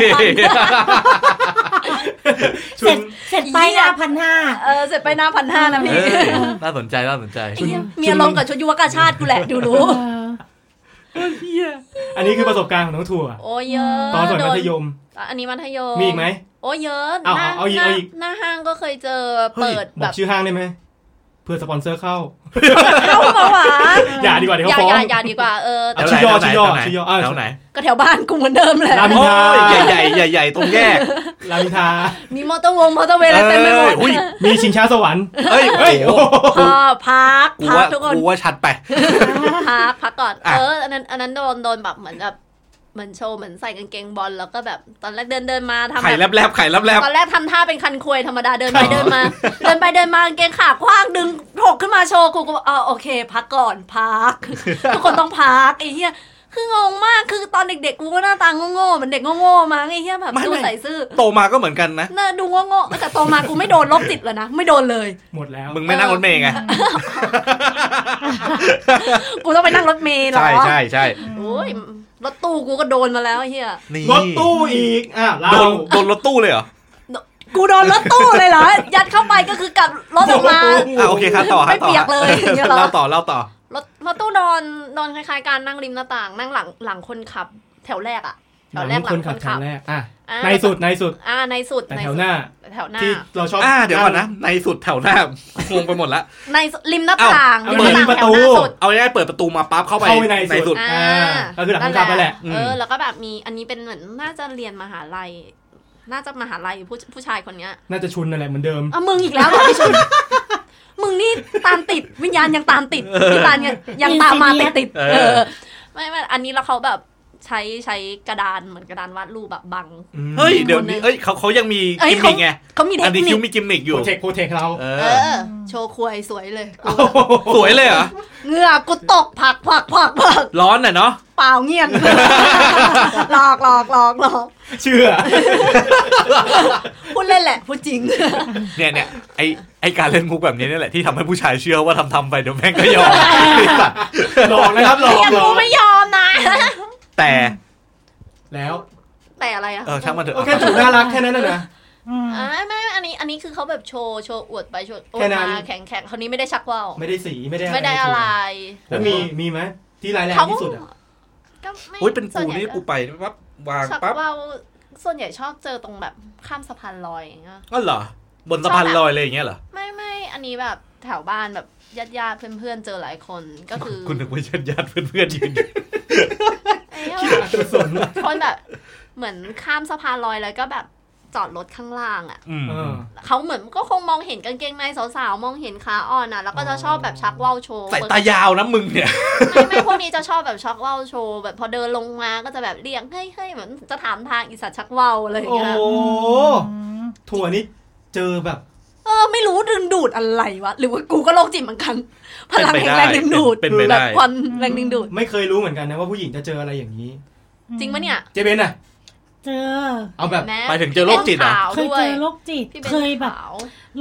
เสร็จเสร็จไปละพันห้าเออเสร็จไปหน้าพันห้านะพี่เออน่าสนใจน่าสนใจไอ้เหี้ยมีอารมณ์กับชุดยุวกาชาติกูแหละดูรู้อันนี้คือประสบการณ์ของน้องถั่วโอ้ยเยอะตอนสมัยมัธยม อันนี้มัธยมมีอีกไหมโอ้ยเยอะเอาหน้าเอาอีกหน้าเอาอีกหน้าห้างก็เคยเจอเฮ้ยเปิดบแบอกบชื่อห้างได้ไหม พื่อสปอนเซอร์เข้าเข้ามาหวาอย่าดีกว่าเดี๋ยวอย่าเขาฟ้อองย่าอย่าดีกว่าเออเาชื่อย่อชื่อย่อชื่อย่ออะแถวไหนก็แถวบ้านกูเหมือนเดิมแหละรามอินโอ้ทรายใหญ่ใหญ่ใหญ่ๆตรงแยกรามอินทรามีมอเตอร์วงมอเตอร์เวย์อะไรเต็มไปหมดเอ้ยอุ้ยมีชิงช้าสวรรค์เอ้ยเฮ้ยโอ้โหพอพักกูพักว่าทุกคนกูว่าชัดไปพักพักก่อนอะเอออันนั้นอันนั้นโดนโดนแบบเหมือนแบบ เหมือนโชว์เหมือนใส่กางเกงบอลแล้วก็แบบตอนแรกเดินเดินมาทำไข่แบบแลบแลบๆไข่แลบแลบตอนแรกทำท่าเป็นคันควยธรรมดาเดินไปเดินมา เดินไปเดินมากางเกงขากว้างดึงถกขึ้นมาโชว์กูก็บอกอ๋อโอเค พักก่อนพักทุกคนต้องพักไอ้เหี้ยคืองงมากคือตอนเด็กๆกูก็หน้าตาโง่ๆเหมือนเด็กโง่ๆมั้งไอ้เหี้ยแบบดูใส่ซื่อโตมาก็เหมือนกันนะน่าดูโง่ๆแต่โตมากูไม่โดนลบติดเลยนะไม่โดนเลย หมดแล้ว มึงไม่นั่งรถเมย์ไงกูต้องไปนั่งรถเมล์เหรอใช่ใช่ใช่โอ้ย รถตู้กูก็โดนมาแล้วไอ้เฮียนี่รถตู้อีกอะเราโดนโดนรถตู้เลยเหรอกูโดนรถตู้เลยเหรอ ยัดเข้าไปก็คือกลับรถออกมาอะโอเคครับต่อครับไม่เปียกเลยอย่างเงี้ยเหรอเล่าต่อเล่าต่อรถรถตู้โดนโดนคล้ายๆการนั่งริมหน้าต่างนั่งหลังหลังคนขับ แถวแรกอะแถวแรกหลัคงนคขับนแถขัวบแรกอะอ่า ในสุดในสุด อ่าในสุดแต่ในแถสุวดหน้า แถวหน้าที่เราชอบอ่าเดี๋ยวก่อนนะ ในสุดแถวหน้างงไปหมดละในสุดริมหน้าต่างเอ้าริมหน้าเปิดต่างแถวหน้าสุดเอาง่ายๆเปิดประตูมาปั๊บเข้าไปเข้าไปในในสุสุดดอ่าก็คือหลังคนขับไปแหละอืมเออแล้วก็แบบมีอันนี้เป็นเหมือนน่าจะเรียนมหาลัยน่าจะมหาลัยผู้ผู้ชายคนเนี้ย น่าจะชุนนั่นแหละเหมือนเดิมอะมึงอีกแล้วเหรอพี่ชุน มึงนี่ตามติดวิญญาณยังตามติดพี่ตาลยังยังตามมาติดติดๆเออเออไม่ไม่อันนี้แล้วเขาแบบ ใช้ใช้กระดานเหมือนกระดานวาดรูปแบบบัง เฮ้ย เดี๋ยวนี้เอ้ยเขาเขายังมีเอ้ยกิมมิกไงเขามีเทอัคนนี้นิคิวคมีกิมมิกอยู่โปรเทคโปรเทคเรา เอเอออ โชว์ควยสวยเลยกูสวยเลยเหรอ เหงื่อกูตกผักผักผักผักร้อนน่ะเนาะเปล่าเงียบหลอกหลอกหลอกหลอกเชื่อ พูดเล่นแหละพูดจริง เนี่ยเนี่ยไอไอการเล่นมุกแบบนี้นี่แหละที่ทำให้ผู้ชายเชื่อว่าทำทำไปเดี๋ยวแม่งก็ยอม หลอกนะครับหลอกเนี่ยหลกูอกไม่ยอมนะ แต่แล้วแต่อะไรอะเออช่างมันเถอะโอเคถูกน่ารักแค่นั้นน่ะนะอืมอ่าไม่ไม่อันนี้อันนี้คือเขาแบบโชว์โชว์อวดไปโชว์อวแค่ดนั้นมาแข่งแข่งคนนี้ไม่ได้ชักว่าวไม่ได้สีไม่ได้ไม่ได้อะไร แล้วมีมีไหมที่ร้ายแรงเขาที่สุดอะก็ไม่อุ้ยเป็นส่กูวใหญ่นี่กูไปปั๊บวางชักปั๊บว่าวส่วนใหญ่ชอบเจอตรงแบบข้ามสะพานลอยอย่างเงี้ยก็เหรอบนสะพานลอยเลยอย่างเงี้ยเหรอไม่ไม่อันนี้แบบแถวบ้านแบบญาติญาติๆเพื่อนๆเจอหลายคนก็คือ คุณนึกว่าญาติญาติๆเพื่อนๆยืนอยู่ไอ้เนี่ยแบบสน คนแบบเหมือนข้ามสะพานลอยแล้วก็แบบจอดรถข้างล่างอะอืมเออเขาเหมือนก็คงมองเห็นกางเกงในสาวๆ มองเห็นขาอ่อนอะ แล้วก็จะชอบแบบชักว่าวโชว์สายตายาวนะมึงเนี่ย ไม่ไม่พวกนี้จะชอบแบบชักว่าวโชว์แบบพอเดินลงมาก็จะแบบเรียกเฮ้ยเฮ้ยเหมือนจะถามทางอีสัตว์ชักว่าวอะไรอย่างโอ้เงี้ยโหถั่วนี่เจอแบบเออไม่รู้ดึงดูดอะไรวะ หรือว่ากูก็โรคจิตเหมือนกัน พลังเป็นแห่งไปได้แรงดึงดูดเป็นไปได้ แบบควันแรงดึงดูด ไม่เคยรู้เหมือนกันนะว่าผู้หญิงจะเจออะไรอย่างนี้ จริงปะเนี่ยเจเบนอะเจอ เอาแบบแม้ไปถึงเจอโรคจิตเหรอขาวเคยด้วเจยอโรคจิต พี่เป็นเคยแบบขาว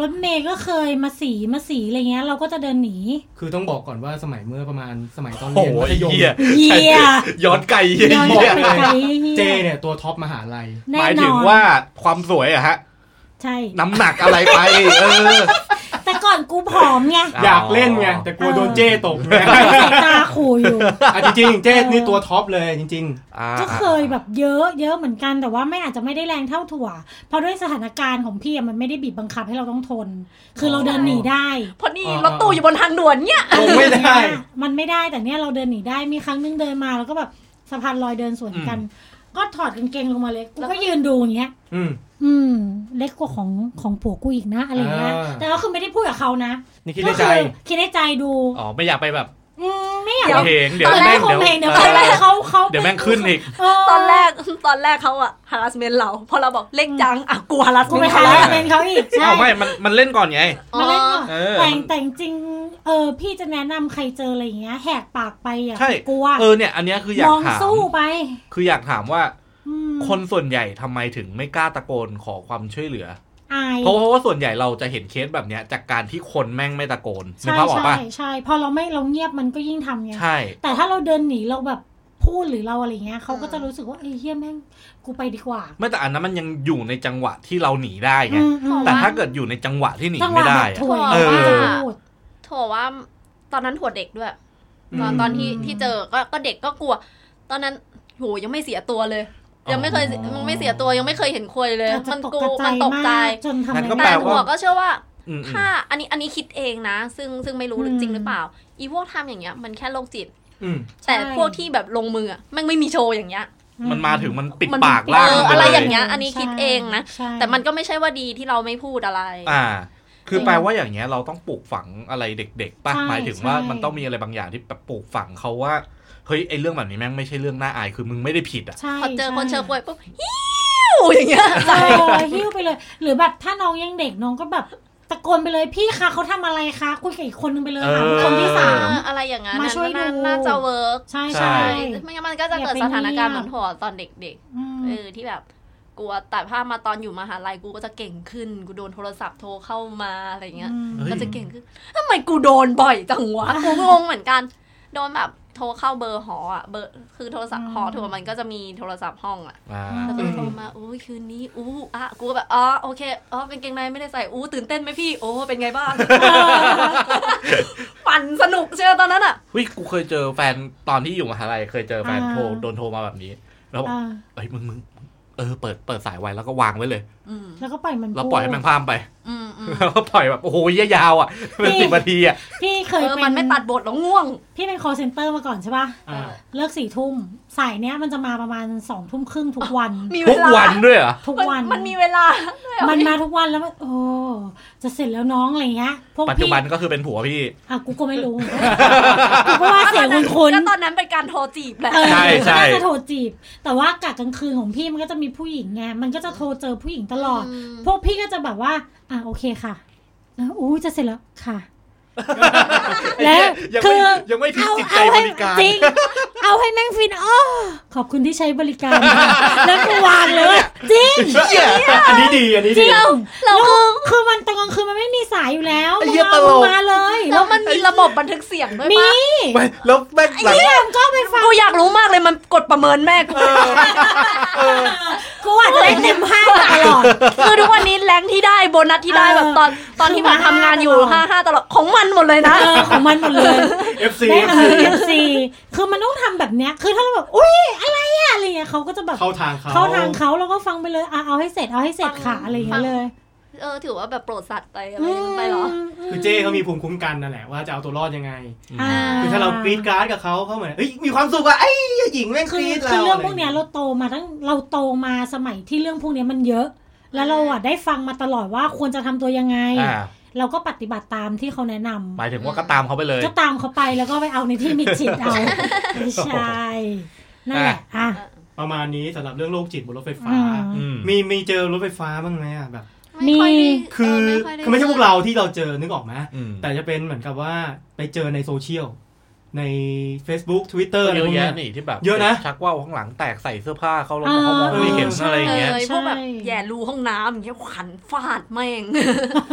รถเมย์ก็เคยมาสีมาสีอะไรเงี้ย เราก็จะเดินหนีคือต้องบอกก่อนว่าสมัยเมื่อประมาณสมัยตอนโอ้เรียนโหมัธยมเหี้ยเยียย้อนไกลเหี้ยย้อนบอกไปเลยไกลเจเฮียเนี่ยตัวท็อปมหาลัยแน่หมายนถึงอนว่าความสวยอะฮะ ใช่ น้ำหนักอะไรไป เออ แต่ก่อนกูผอมไงอยากเล่นไง แต่กลัวโดนเจ้ตกไงสายตาขู่อยู่อะจริงๆ เจ้นี่ตัวท็อปเลยจริงอ่าก็เคยแบบเยอะเยอะเหมือนกันแต่ว่าไม่อาจจะไม่ได้แรงเท่าถั่ว เพราะด้วยสถานการณ์ของพี่อะมันไม่ได้บีบบังคับให้เราต้องทน คือเราเดินหนีได้เพราะนี่รถตู้อยู่บนทางด่วนเนี่ยๆลงไม่ได้ มันไม่ได้แต่เนี้ยเราเดินหนีได้มีครั้งนึงเดินมาแล้วก็แบบสะพานลอยเดินสวนกัน ก็ถอดกางเกงลงมาเลยกูก็ยืนดูอย่างเงี้ย อืมอืม เล็กกว่าของของผัวกูอีกนะอะไรเงี้ยอ่า แต่ก็คือไม่ได้พูดกับเขานะนี่คิดในใจ ก็คือคิดในใจดูอ๋อ ไม่อยากไปแบบอืมไม่อยากเดี๋ยวเพลงเดี๋ยวตอนแรแม่กงคงเดี๋ยวเพลงเดี๋ยวเอตอนแรอกเขาเขาเดี๋ยวแม่งขึ้นอีกเออตอนแรกตอนแรกเขาอะ harassment เราพอเราบอกเล็กจังอะกู harassment กูไปเขาหาแล้ว เป็นเขาอีกใช่ เอาไม่ มันมันเล่นก่อนไง มาเล่นก่อนเออแต่มันแต่จริงๆเออพี่จะแนะนำใครเจออะไรอย่างเงี้ย แหกปากไปอะใช่ กลัวเออเนี่ย อันเนี้ยคืออยามกองถาม สู้ไป คืออยากถามว่าอืม คนส่วนใหญ่ทำไมถึงไม่กล้าตะโกนขอความช่วยเหลืออายเพราะเพราะว่าส่วนใหญ่เราจะเห็นเคสแบบเนี้ย จากการที่คนแม่งไม่ตะโกนนึกใช่ภาพออกใช่ปะใช่พอเราไม่เราเงียบมันก็ยิ่งทำไงใช่แต่ถ้าเราเดินหนีเราแบบพูดหรือเราอะไรเงี้ยเขาก็จะรู้สึกว่าเอ้ยเฮียแม่งกูไปดีกว่า ไม่แต่อันนั้นมันยังอยู่ในจังหวะที่เราหนีได้ไงอืมอืมแต่ถ้าเกิดอยู่ในจังหวะที่หนีจังหไม่วะได้แบบอะถ่วยเออว่าจะพูดโถว่า ตอนนั้นถั่วเด็กด้วย ตอนอืมตอนที่ที่เจอก็ก็เด็กก็กลัว ตอนนั้นโหยังไม่เสียตัวเลย ยังไม่เคยอ๋อยังไม่เสียตัวยังไม่เคยเห็นควยเลยอาจจะมันตกกูใจมันตกใจมากจนทำงั้นก็ไม่แปลแต่ได้ว่าถั่วก็เชื่อว่าอืมถ้าอันนี้อันนี้คิดเองนะ ซึ่งซึ่งไม่รู้อืมจริงหรือเปล่า อีพวกทำอย่างเงี้ย มันแค่โรคจิตอืมแต่ใช่พวกที่แบบลงมืออะแมันไม่มีโชว์อย่างเงี้ยมันมาถึงมันปิดมันปากเอล่างอปอะไรลอย่างเงี้ย อันนี้คิดเองนะใช่แต่มันก็ไม่ใช่ว่าดีที่เราไม่พูดอะไร อ่า คือจริงแปลว่าอย่างเงี้ยเราต้องปลูกฝังอะไรเด็กๆป่ะใช่หมายถึงว่าใช่มันต้องมีอะไรบางอย่างที่แบบปลูกฝังเขาว่า เฮ้ยไอเรื่องแบบนี้แม่งไม่ใช่เรื่องน่าอายคือมึงไม่ได้ผิดอะใช่พอเจอคนเชิญใป่วยปุ๊บฮิ้วอย่างเงี้ยเออหิ้วไปเลย หรือแบบถ้าน้องยังเด็กน้องก็แบบตะโกนไปเลยพี่คะเขาทำอะไรคะคุยกับอีกคนนึงไปเลยค่ะเออคนที่สามเอออะไรอย่างนั้นมาช่วยน่ดูน่าจะเวิร์กใช่ใช่ใช่ไม่งั้นมันก็จะอย่าเกิดไปสถานการณ์เงีเหยบมือนหัวตอนเด็กอืมๆเออที่แบบกลัวแต่ถ้ามาตอนอยู่มหาลัยกูก็จะเก่งขึ้น กูโดนโทรศัพท์โทรเข้ามาอะไรเงี้ยมเฮ้ยก็จะเก่งขึ้นทำไมกูโดนบ่อยจังวะกูงงเหมือนกัน โดนแบบ โทรเข้าเบอร์หออะเบอร์คือโทรศัพท์หอถือว่ามันก็จะมีโทรศัพท์ห้องอะอ่าแล้วก็โทรมาอุ้ยคืนนี้อู้อะกูก็แบบอ๋อโอเคอ๋อเป็นเกงในไม่ได้ใส่อู้ตื่นเต้นไหมพี่โอ้เป็นไงบ้างปั่นสนุกเชียวตอนนั้นอะเฮ้ยกูเคยเจอแฟนตอนที่อยู่มหาลัยเคยเจอแฟนอ่าโทรโดนโทรมาแบบนี้ แล้วบอกอ่าเอ้ยมึงมึงเออเปิดเปิดสายไว้แล้วก็วางไว้เลยอืมแล้วก็ปล่อยมันแล้วปล่อยให้แมันพามไป อืมอืม แล้วก็ปล่อยแบบโอ้โหเยี่ยยาวอะเป็นสิบนาทีอะพี่เคเอยอเป็นมันไม่ตัดบทแล้วง่วง พี่เป็น call center มาก่อนใช่ป่ะอ่าเลิกสี่ทุ่มสายเนี้ยมันจะมาประมาณสองทุ่มครึ่งทุกวันมีทุเวกลาวันด้วยเหรอทุกมันวันมันมีเวลาด้วยเหรอมันมาทุกวันแล้วมันโอ้จะเสร็จแล้วน้องอะไรเงี้ยพวกปัจจุพี่บันก็คือเป็นผัวพี่อะกูก็ไม่รู้กูก็ว่าเสียงคุณคุณก็ตอนนั้นเป็นการโทรจีบแหละเออใช่ใช่น่าจะโทรจีบ แต่ว่ากะกลางคืนของพี่มันก็จะมีผู้หญิงไงมันก็จะโทรเจอผู้หญิงตลอดอืมพวกพี่ก็จะแบบว่าอะโอเคค่ะแล้วอู้จะเสร็จแล้วค่ะ แล้วยังคืไม่อยังไม่ทิ้งเอาจิตใจเอาบให้ริการจริงเอาให้แม่งฟินอ้อขอบคุณที่ใช้บริการ แล้วกูวางเลย จริงอันนี้ดีอันนี้จดีริงเราคือคือมันตอนกลางคืนมันไม่มีสายอยู่แล้วไอ้มึงเหี้ยเอาตลกมาเลย แล้วมันมีระบบบันทึกเสียงด้วยมีปะไม่แล้วแม่งหลังเนี่ยมึงก็ไปฟังกูอยากรู้มากเลยมันกดประเมินแม่กูกูอาจจะได้เต็มห้ามาตลอดคือทุกวันนี้แรงที่ได้โบนัสที่ได้เออแบบตอนตอนที่แบบคือมาทำงานอยู่ห้าห้าห้าตลอดของมันหมดเลยนะเออของมันหมดเลย FC ได้เอ FC อ FC คือมันต้องทำแบบเนี้ย คือถ้าเราแบบอุ้ยอะไรอะอะไรเงี้ยเขาก็จะแบบเข้าทางเขาเข้าทางเขาแล้วก็ฟังไปเลยอะเอาให้เสร็จเอาให้เสร็จค่ะอะไรอย่างเงี้ยเลยเออถือว่าแบบโปรดสัตว์ไปอะไรอย่างนั้นไปเหรอคือเจ้เขามีภูมิคุ้มกันนั่นแหละว่าจะเอาตัวรอดยังไงอ่าคือถ้าเรากรีดกราร์ดกับเขาเขาเหมือนเอ้ยมีความสุขอะไอ้หญิงแม่งกคือรีดคือเราเรื่องพวกเนี้ยเราโตมาตั้งเราโตมาสมัยที่เรื่องพวกเนี้ยมันเยอะ แล้วเราอะได้ฟังมาตลอดว่าควรจะทำตัวยังไง อ่า เราก็ปฏิบัติตามที่เขาแนะนำหมายถึงว่าก็ตามเขาไปเลย ก็ตามเขาไปแล้วก็ไปเอาในที่มิดชิดเอาไม่ใช่นั่นแหละอะประมาณนี้สำหรับเรื่องโรคจิตบนรถไฟฟ้าอืมอืมมีมีเจอรถไฟฟ้าบ้างไหมอะแบบมีไได้คือเยด้คือไม่ใช่พวกเราที่เราเจอนึกออกไหมอืมแต่จะเป็นเหมือนกับว่าไปเจอในโซเชียล ใน Facebook Twitter อะไรเยพอะวกเนี้แยะยนี่ที่แบบเยอะนะชักว่าวข้างหลังแตกใส่เสื้อผ้าเขาลงอ่าเขามองไม่เห็นใช่อะไรอย่างเงี้ยเออพวกแบบใช่แย่รูห้องน้ำอย่างเงี้ยขันฟาดแม่ง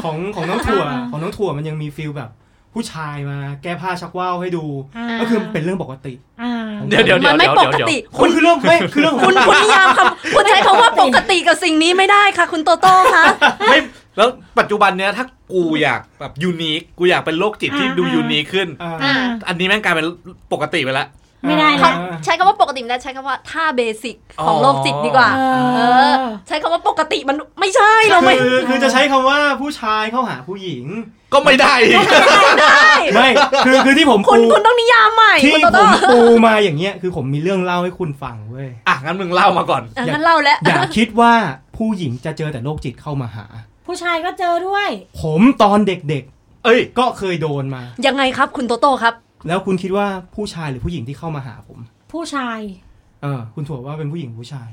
ของของน้องถั่วอ่าของน้องถั่วมันยังมีฟิลแบบผู้ชายมาแก้ผ้าชักว่าวให้ดูาก็คือเป็นเรื่องปกติอ่าเดี๋ยวเดี๋ยวเดี๋มัยวนไม่เดี๋ยวปเดี๋ยวกเดี๋ยวติคุณคือเรื่องไม่คือเรื่องของคุณคุณนิยามคำคุณใช้คำว่าปกติกับสิ่งนี้ไม่ได้ค่ะ คุณโตโต้คะไม่ แล้วปัจจุบันเนี้ยถ้ากูอยากแบบยูนิคกูอยากเป็นโรคจิตที่อ่าดูอ่ายูนิคขึ้นอ่าอ่าอันนี้แม่งกลายเป็นปกติไปแล้วไม่ได้เขาละใช้คำว่าปกติไม่ได้ใช้คำว่าท่าเบสิกของอ๋อโรคจิตดีกว่าเอเอออ ใช้คำว่าปกติมันไม่ใช่เราไม่คือคือจะใช้คำว่าผู้ชายเข้าหาผู้หญิง ก็ไม่ได้อีก ได้ไม่คือคือที่ผมคุณปูคุณต้องนิยามใหม่ที่คุณโตผโต้มปูมาอย่างเงี้ยคือผมมีเรื่องเล่าให้คุณฟังเว้ย อะงั้นมึงเล่ามาก่อน อะงั้นเล่าแล้ว อย่าคิดว่าผู้หญิงจะเจอแต่โรคจิตเข้ามาหา ผู้ชายก็เจอด้วย ผมตอนเด็กเอ้ยๆก็เคยโดนมา ยังไงครับคุณโตโต้ครับ แล้วคุณคิดว่าผู้ชายหรือผู้หญิงที่เข้ามาหาผม ผู้ชาย เออ คุณถั่วว่าเป็นผู้หญิงหรือผู้ชาย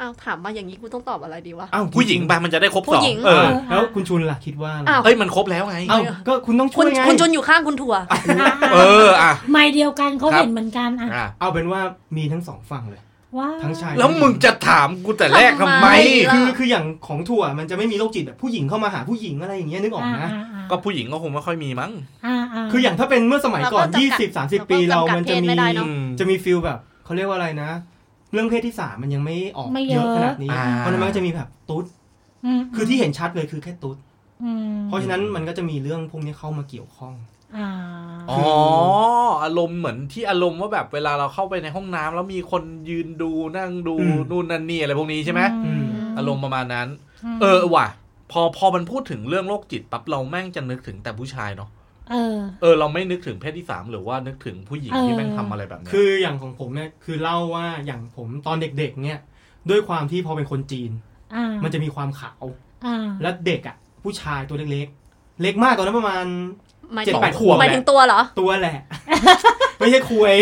อ้าวถามมาอย่างนี้กูต้องตอบอะไรดีวะ อ้าวผู้หญิงป่ะมันจะได้ครบผู้สองหญิง เออแล้วคุณชุนล่ะคิดว่าอะไรอ้าวเฮ้ยมันครบแล้วไง เอ้าก็คุณต้องคุช่วณยไงคุณจุนอยู่ข้างคุณถั่ว เอออะ ไม่เดียวกันเขาครับ เห็นเหมือนกันอะ อะ เอาเป็นว่ามีทั้งสองฝั่งเลย ว้าทั้งชายแล้วมึงจะถามกูแต่แรกทำไมทำไม คือคืออย่างของถั่วมันจะไม่มีโรคจิตแบบผู้หญิงเข้ามาหาผู้หญิงอะไรอย่างเงี้ยนึกออกนะก็ผู้หญิงก็คงไม่ค่อยมีมั้งอ่าอ่าคืออย่างถ้าเป็นเมื่อสมัยก่อนเราก็จำกัด20 30 ปีเรามันจะเราก็จำกัดเพศมีไม่ได้เนอะอืมจะมีฟิลแบบเขาเรียกว่าอะไรนะ เรื่องเพศที่สามมันยังไม่ออกไม่เยเยอะอะขนาดนี้อ่าเพราะฉะนั้นมันก็จะมีแบบตุ๊ดมคือที่เห็นชัดเลยคือแค่ตุ๊ดอืมเพราะฉะนั้นมันก็จะมีเรื่องพวกนี้เข้ามาเกี่ยวข้อง อ่าอ๋ออารมณ์เหมือนที่อารมณ์ว่าแบบเวลาเราเข้าไปในห้องน้ำแล้วมีคนยืนดูนั่งดูอืมนู่นนั่นนี่อะไรพวกนี้ใช่ไหมอืมอารมณ์ประมาณนั้นมเออว่ะ พอพอมันพูดถึงเรื่องโรคจิตปั๊บเราแม่งจะนึกถึงแต่ผู้ชายเนาะเออเออ เราไม่นึกถึงเพศที่สามหรือว่านึกถึงผู้หญิงเออที่แม่งทำอะไรแบบเนี้ยคืออย่างของผมเนี่ยคือเล่าว่าอย่างผมตอนเด็กๆ เนี่ย ด้วยความที่พอเป็นคนจีนอ่ามันจะมีความขาวอ่าและเด็กอะ ผู้ชายตัวเล็กๆ เล็กมากตอนนั้นประมาณ หมายเจ็ถึดงแปดขวบหมายถึงตัวเหรอ ตัวแหละ ไม่ใช่คุย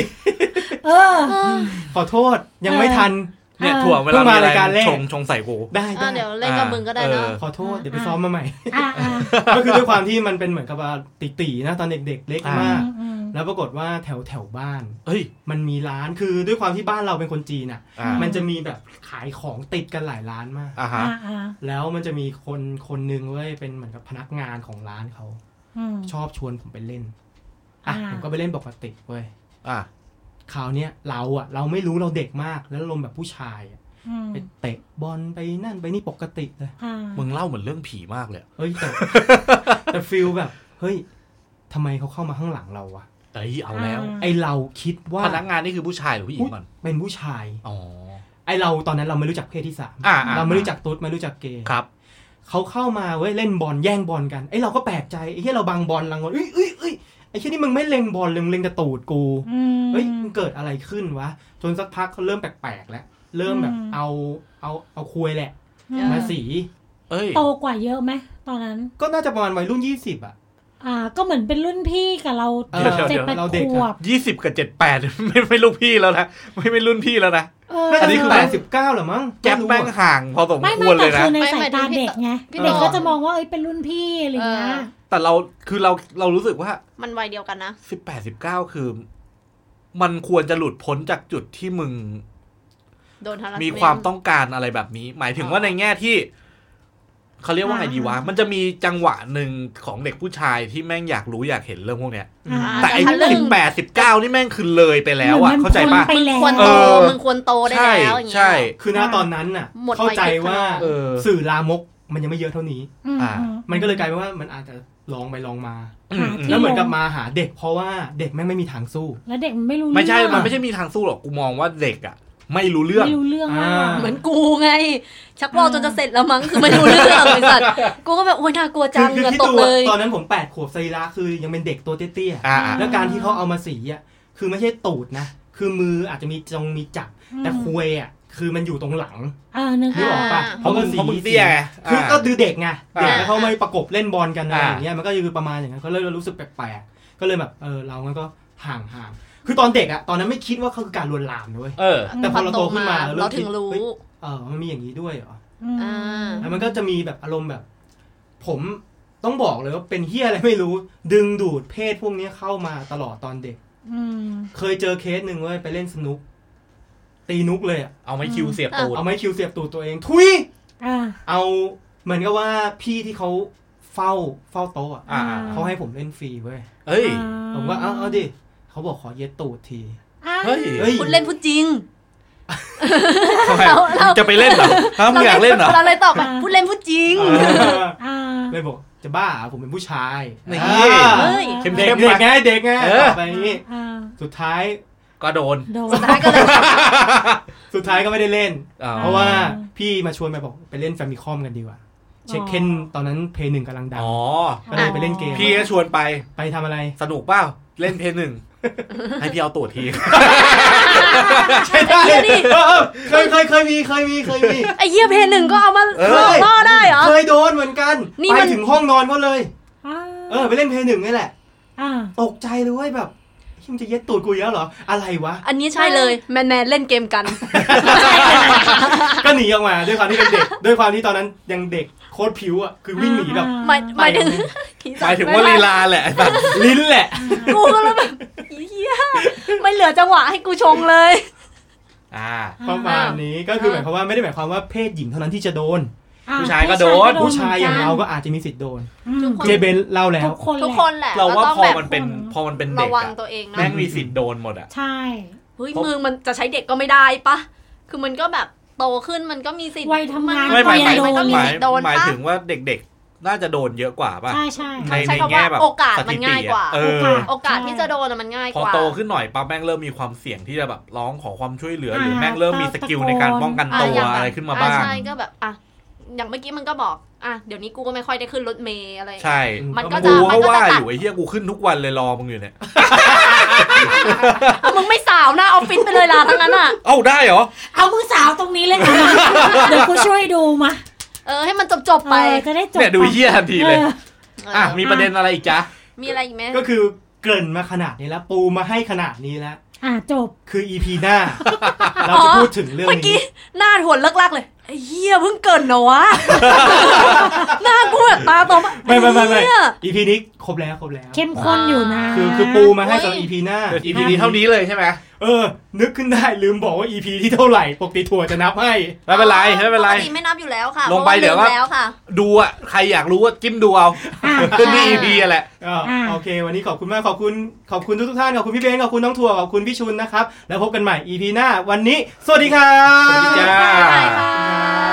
เออ ขอโทษยังไม่ทัน เนี่ยเออถั่วเวเพิ่ลางมีมาอะไรรายการแรก ชงชงใส่กูได้อะได้เดี๋ยวเล่นกับมึงก็ได้เนอะเออขอโทษเดี๋ยวไปซ้อมมาใหม่ อ่าอ่าก็คือด้วยความที่มันเป็นเหมือนกับว่าตีๆนะตอนเด็กๆเล็กอ่ามาก อืม แล้วปรากฏว่าแถวแถวบ้าน เฮ้ย มันมีร้านคือด้วยความที่บ้านเราเป็นคนจีนอะ อ่ามันจะมีแบบขายของติดกันหลายร้านมาก อ่าอ่าฮะอ่าแล้วมันจะมีคนคนหนึ่งเว้ยเป็นเหมือนกับพนักงานของร้านเขาอืม ชอบชวนผมไปเล่น อะอ่าผมก็ไปเล่นปกติเว้ยอ่าคราวเนี้ยเราอะ เราไม่รู้เราเด็กมาก แล้วลมณ์แบบผู้ชายอะอืมไปเตะบอลไปนั่นไปนี่ปกติเลยอ่ามึงเล่าเหมือนเรื่องผีมากเลยเฮ้ยแต่แต่ฟิลแบบ เฮ้ยทำไมเขาเข้ามาข้างหลังเราวะเอ้ยเอาแล้ว ไอเราคิดว่าพนักงานนี่คือผู้ชายหรือผู้หญิงก่อนเป็นผู้ชายอ๋อไอเราตอนนั้นเราไม่รู้จักเพศที่สามอ่าอ่าเราไม่รู้จักตุ๊ดไม่รู้จักเกย์ครับ เขาเข้ามาเว้ยเล่นบอลแย่งบอลกันไอเราก็แปลกใจไอ้ที่เราบังบอลลังบอลเอ้ยเอ้ยเอ้ยไอ้ที่นี่มึงไม่เล็งบอลเลยมึงเล็งแต่ตูดกูอืมเฮ้ยมันเกิดอะไรขึ้นวะ จนสักพักเขาเริ่มแปลกๆแล้ว เริ่มแบบอืมเอาเอาเอาคุยแหละอืมมาสี เอ้ยโตกว่าเยอะไหมตอนนั้น ก็น่าจะประมาณวัยรุ่นยี่สิบอะ อ่าก็เหมือนเป็นรุ่นพี่กับเราเออเจ็ดแปดเราเด็กขอะวบยี่สิบกับเจ็ดแปดไม่ไม่ลูกพี่แล้วนะไม่ไม่รุ่นพี่แล้วนะเออน่าอัจะนนี้สิคืบอแปดสิบเก้าหรอมั้งแก๊ปไม่รู้แม่งอะห่างพอสมไม่คไม่วรเลแต่ยนะคือในไม่สายหมายถึตางพี่เด็กไงพี่เด็กต่อก็จะมองว่าเอ้ยเป็นรุ่นพี่อะไรอย่างเงี้ยเออแต่เราคือเราเรารู้สึกว่า มันวัยเดียวกันนะสิบแปดสิบเก้าคือ มันควรจะหลุดพ้นจากจุดที่มึงโดนทารัสมีความต้องการอะไรแบบนี้ หมายถึงว่าในแง่ที่ เขาเรียกว่าไงดีวะ มันจะมีจังหวะหนึ่งของเด็กผู้ชายที่แม่งอยากรู้อยากเห็นเรื่องพวกเนี้ยอ่าแต่ไอ้ทะลึ่สิงบแปดสิบเก้านี่แม่งคือเลยไปแล้วหมือะนมันเข้าใจปะพ้นไปแล้วควรเอโตอมึงควรโตได้ใช่แล้วอย่างเงี้ยใช่ คือณตอนนั้นน่ะหมดเข้าใจว่าวัยคิดขนาดนั้นเออสื่อลามกมันยังไม่เยอะเท่านี้อืมอ่าอืมันก็เลยกลายเป็นว่ามันอาจจะลองไปลองมาอืมอืมแล้วเหมือนกับมาหาเด็กเพราะว่าเด็กแม่งไม่มีทางสู้ แล้วเด็กมันไม่รู้ ไม่ใช่เรื่องมันไม่ใช่มีทางสู้หรอก กูมองว่าเด็กอะ ไม่รู้เรื่องไม่รู้เรื่องมากอ่าเหมือนกูไง ชักว่าวจนจะเสร็จแล้วมั้งคือไม่รู้เรื่องไอ้สัตว์กูก็แบบโอ้ยน่ากลัวคืจัองคือเหงื่อที่ตกตัวเลยตอนนั้นผมแปดขวบไซระคือยังเป็นเด็กตัวเตี้ยๆอ่าอ่าแล้วการที่เขาเอามาสีอะคือไม่ใช่ตูดนะ คือมืออาจจะมีจงมีจับ แต่คุยอะคือมันอยู่ตรงหลังอ่านึกนึกออกปะอ่าเพราะมึงเพราะมึงเตี้ยไงคือก็คือเด็กไงเด็กอ่าแล้วเขาไม่ประกบเล่นบอลกันอะไรอ่าอย่างเงี้ยมันก็คือประมาณอย่างนั้นก็เลยรู้สึกแปลกๆก็เลยแบบเออเรางั้นก็ห่างห่างๆ คือตอนเด็กอะตอนนั้นไม่คิดว่าเขาคือการลวนลามนะเว้ยเออ แต่พอเราโตขึ้นมาเราเริ่เรามถึงรู้คิดเฮ้ยเออมันมีอย่างนี้ด้วยเหรออืมอ่าแล้วมันก็จะมีแบบอารมณ์แบบ ผมต้องบอกเลยว่าเป็นเฮียอะไรไม่รู้ ดึงดูดเพศพวกนี้เข้ามาตลอดตอนเด็กอืมเคยเจอเคสหนึ่งเว้ยไปเล่นสนุก ตีนุกเลยอะเอาไม้คิวเสียบตูดเอาไม้คิวเสียบตูดตัวเอง ทุยอ่าเอาเหมือนกับว่าพี่ที่เขาเฝ้าเฝ้าโต๊ะอะอ่าเขาให้ผมเล่นฟรีเว้ยเฮ้ยผมก็เอาเอาดิ เขาบอกขอเย็ดตูดทีอ่าเฮ้ยเฮ้ยพูดเล่นพูดจริงทำไมเราเราจะไปเล่นเหรอฮะมึงอยากเล่นเหรอเราเลยตอบแบบพูดเล่นพูดจริงอ่าเลยบอกจะบ้าเหรอผมเป็นผู้ชายนี่อ่าเฮ้ยเข้มเด็กเข้มเด็กไงเด็กไงเออต่อไปนี้อ่าสุดท้ายก็โดนโดนสุดท้ายก็เลยสุดท้ายก็ไม่ได้เล่นอ๋อเพราะว่าพี่มาชวนไปบอกไปเล่นแฟมิคอมกันดีกว่า เช็คเคนตอนนั้นเพย์หนึ่งกำลังดังอ๋อก็เลยไปเล่นเกม พี่ก็ชวนไปไปทำอะไร สนุกเปล่า เล่นเพลงหนึ่ง ให้พี่เอาตูดทีใช่ได้ไอ้เหี้ยดิเออเคยเคยเคยมีเคยมีเคยมีไอ้เหี้ยเพลงหนึ่งก็เอามาเออล่อได้เหรอเคยโดนเหมือนกันนี่ไปมันถึงห้องนอนก็เลยอ่าเออไปเล่นเพย์หนึ่งนี่แหละอ่าตกใจเลยเว้ยแบบเฮ้ยมันจะเย็ดตูดกูอีกแล้วเหรอ อะไรวะ อันนี้ใช่เลยแมนแมนเล่นเกมกัน ก็หนีออกมาด้วยความที่เป็นเด็ก ด้วยความที่ตอนนั้นยังเด็ก โคตรผิวอะคือวิ่งหนีแบบหมายหมายถึงหมายถึงว่าลีลาแหละไอ้สัตว์ลิ้นแหละ กูก็แล้วแบบเฮียไม่เหลือจังหวะให้กูชงเลยอ่าประมาณนี้ก็คือหมายความว่าไม่ได้หมายความว่าเพศหญิงเท่านั้นที่จะโดนอ่ผู้ชายก็โดนผู้ชายอย่างเราก็อาจจะมีสิทธิ์โดนอืมทุกคนเจเบนเล่าแล้ว ทุกคนทุกแหละคนแหละเราว่าก็ต้องพอแบบมันเป็นพอมันเป็นเด็ระกวังอะตัวเองนะแม่งมีสิทธิ์โดนหมดอะใช่เฮ้ยเพราะมือมันจะใช้เด็กก็ไม่ได้ปะคือมันก็แบบ โตขึ้นมันก็มีสิทธิ์วัยทำงานมัไม่หมายหมายมันก็มีหมายสิทธิ์โดนหมายปะถึงว่าเด็กๆ น่าจะโดนเยอะกว่าป่ะใช่ใช่ในใช้ในคำว่าแง่แบบโอกาสมันถิติง่ายกว่าอะเออโอกาสที่จะโดนอะมันง่ายพอกว่าโตขึ้นหน่อยปั๊บแม่งเริ่มมีความเสี่ยงที่จะแบบร้องขอความช่วยเหลือหรืออ่าแม่งเริ่มมีสกิลในการป้องกันอะตัวอย่างแบบอะไรขึ้นมาบ้างอะใช่ก็แบบอะ อย่างเมื่อกี้มันก็บอกอะเดี๋ยวนี้กูก็ไม่ค่อยได้ขึ้นรถเมล์อะไร ใช่ มันก็กูจะมันก็ก็ว่าจะตัอดยู่ไอ้เหี้ยกูขึ้นทุกวันเลยรอมึงอยู่เนี่ยเอามึงไม่สาวหน้าออฟฟิศไปเลยล่ะทั้งนั้นอะ เอ้าได้เหรอ เอามือสาวตรงนี้เลยค่ะเดี๋ยวกูช่วยดูมา เออให้มันจบจบๆเอไปอจะได้จบเนี่ยดูเหี้ยทันทีเลยอออะมีประเด็นอะไรอีกจ๊ะ มีอะไรอีกไหมก็คือเกริ่นมาขนาดนี้แล้วปูมาให้ขนาดนี้แล้วอะจบคือ EP หน้า เราจะพูดถึงเรื่องเมื่อกี้นี้หน้าหัวเลิกลักๆเลย ไอ้เหี้ยเพิ่งเกินเนอะวะ หน้ากูแบบตาโตมาไม่ไม่ไม่ไม่เหี้ย EP นี้ครบแล้วครบแล้ว เข้มข้นอยู่นะ คือคือปูมาให้สำหรับโอ้ย EP หน้า EP นี้เท่านี้เลยใช่ไหมเออ นึกขึ้นได้ลืมบอกว่า EP ที่เท่าไหร่ปกติถั่วจะนับให้ ไม่เป็นไรไม่เป็นไร ปกติไม่นับอยู่แล้วค่ะลงไปเดี๋ยวพราะาก็ลืมแล้วค่ะ ดูอะใครอยากรู้ว่าจิ้มดูเอาอะ ขึ้นที่ EP อะแหละ อ่าอ่า โอเค วันนี้ขอบคุณมากขอบคุณขอบคุณทุกๆท่านขอบคุณพี่เบนขอบคุณน้องถั่วขอบคุณพี่ชุนนะครับ แล้วพบกันใหม่ EP หน้าวันนี้ สวัสดีครับ สวัสดีจ้า บ๊ายบายค่ะあ!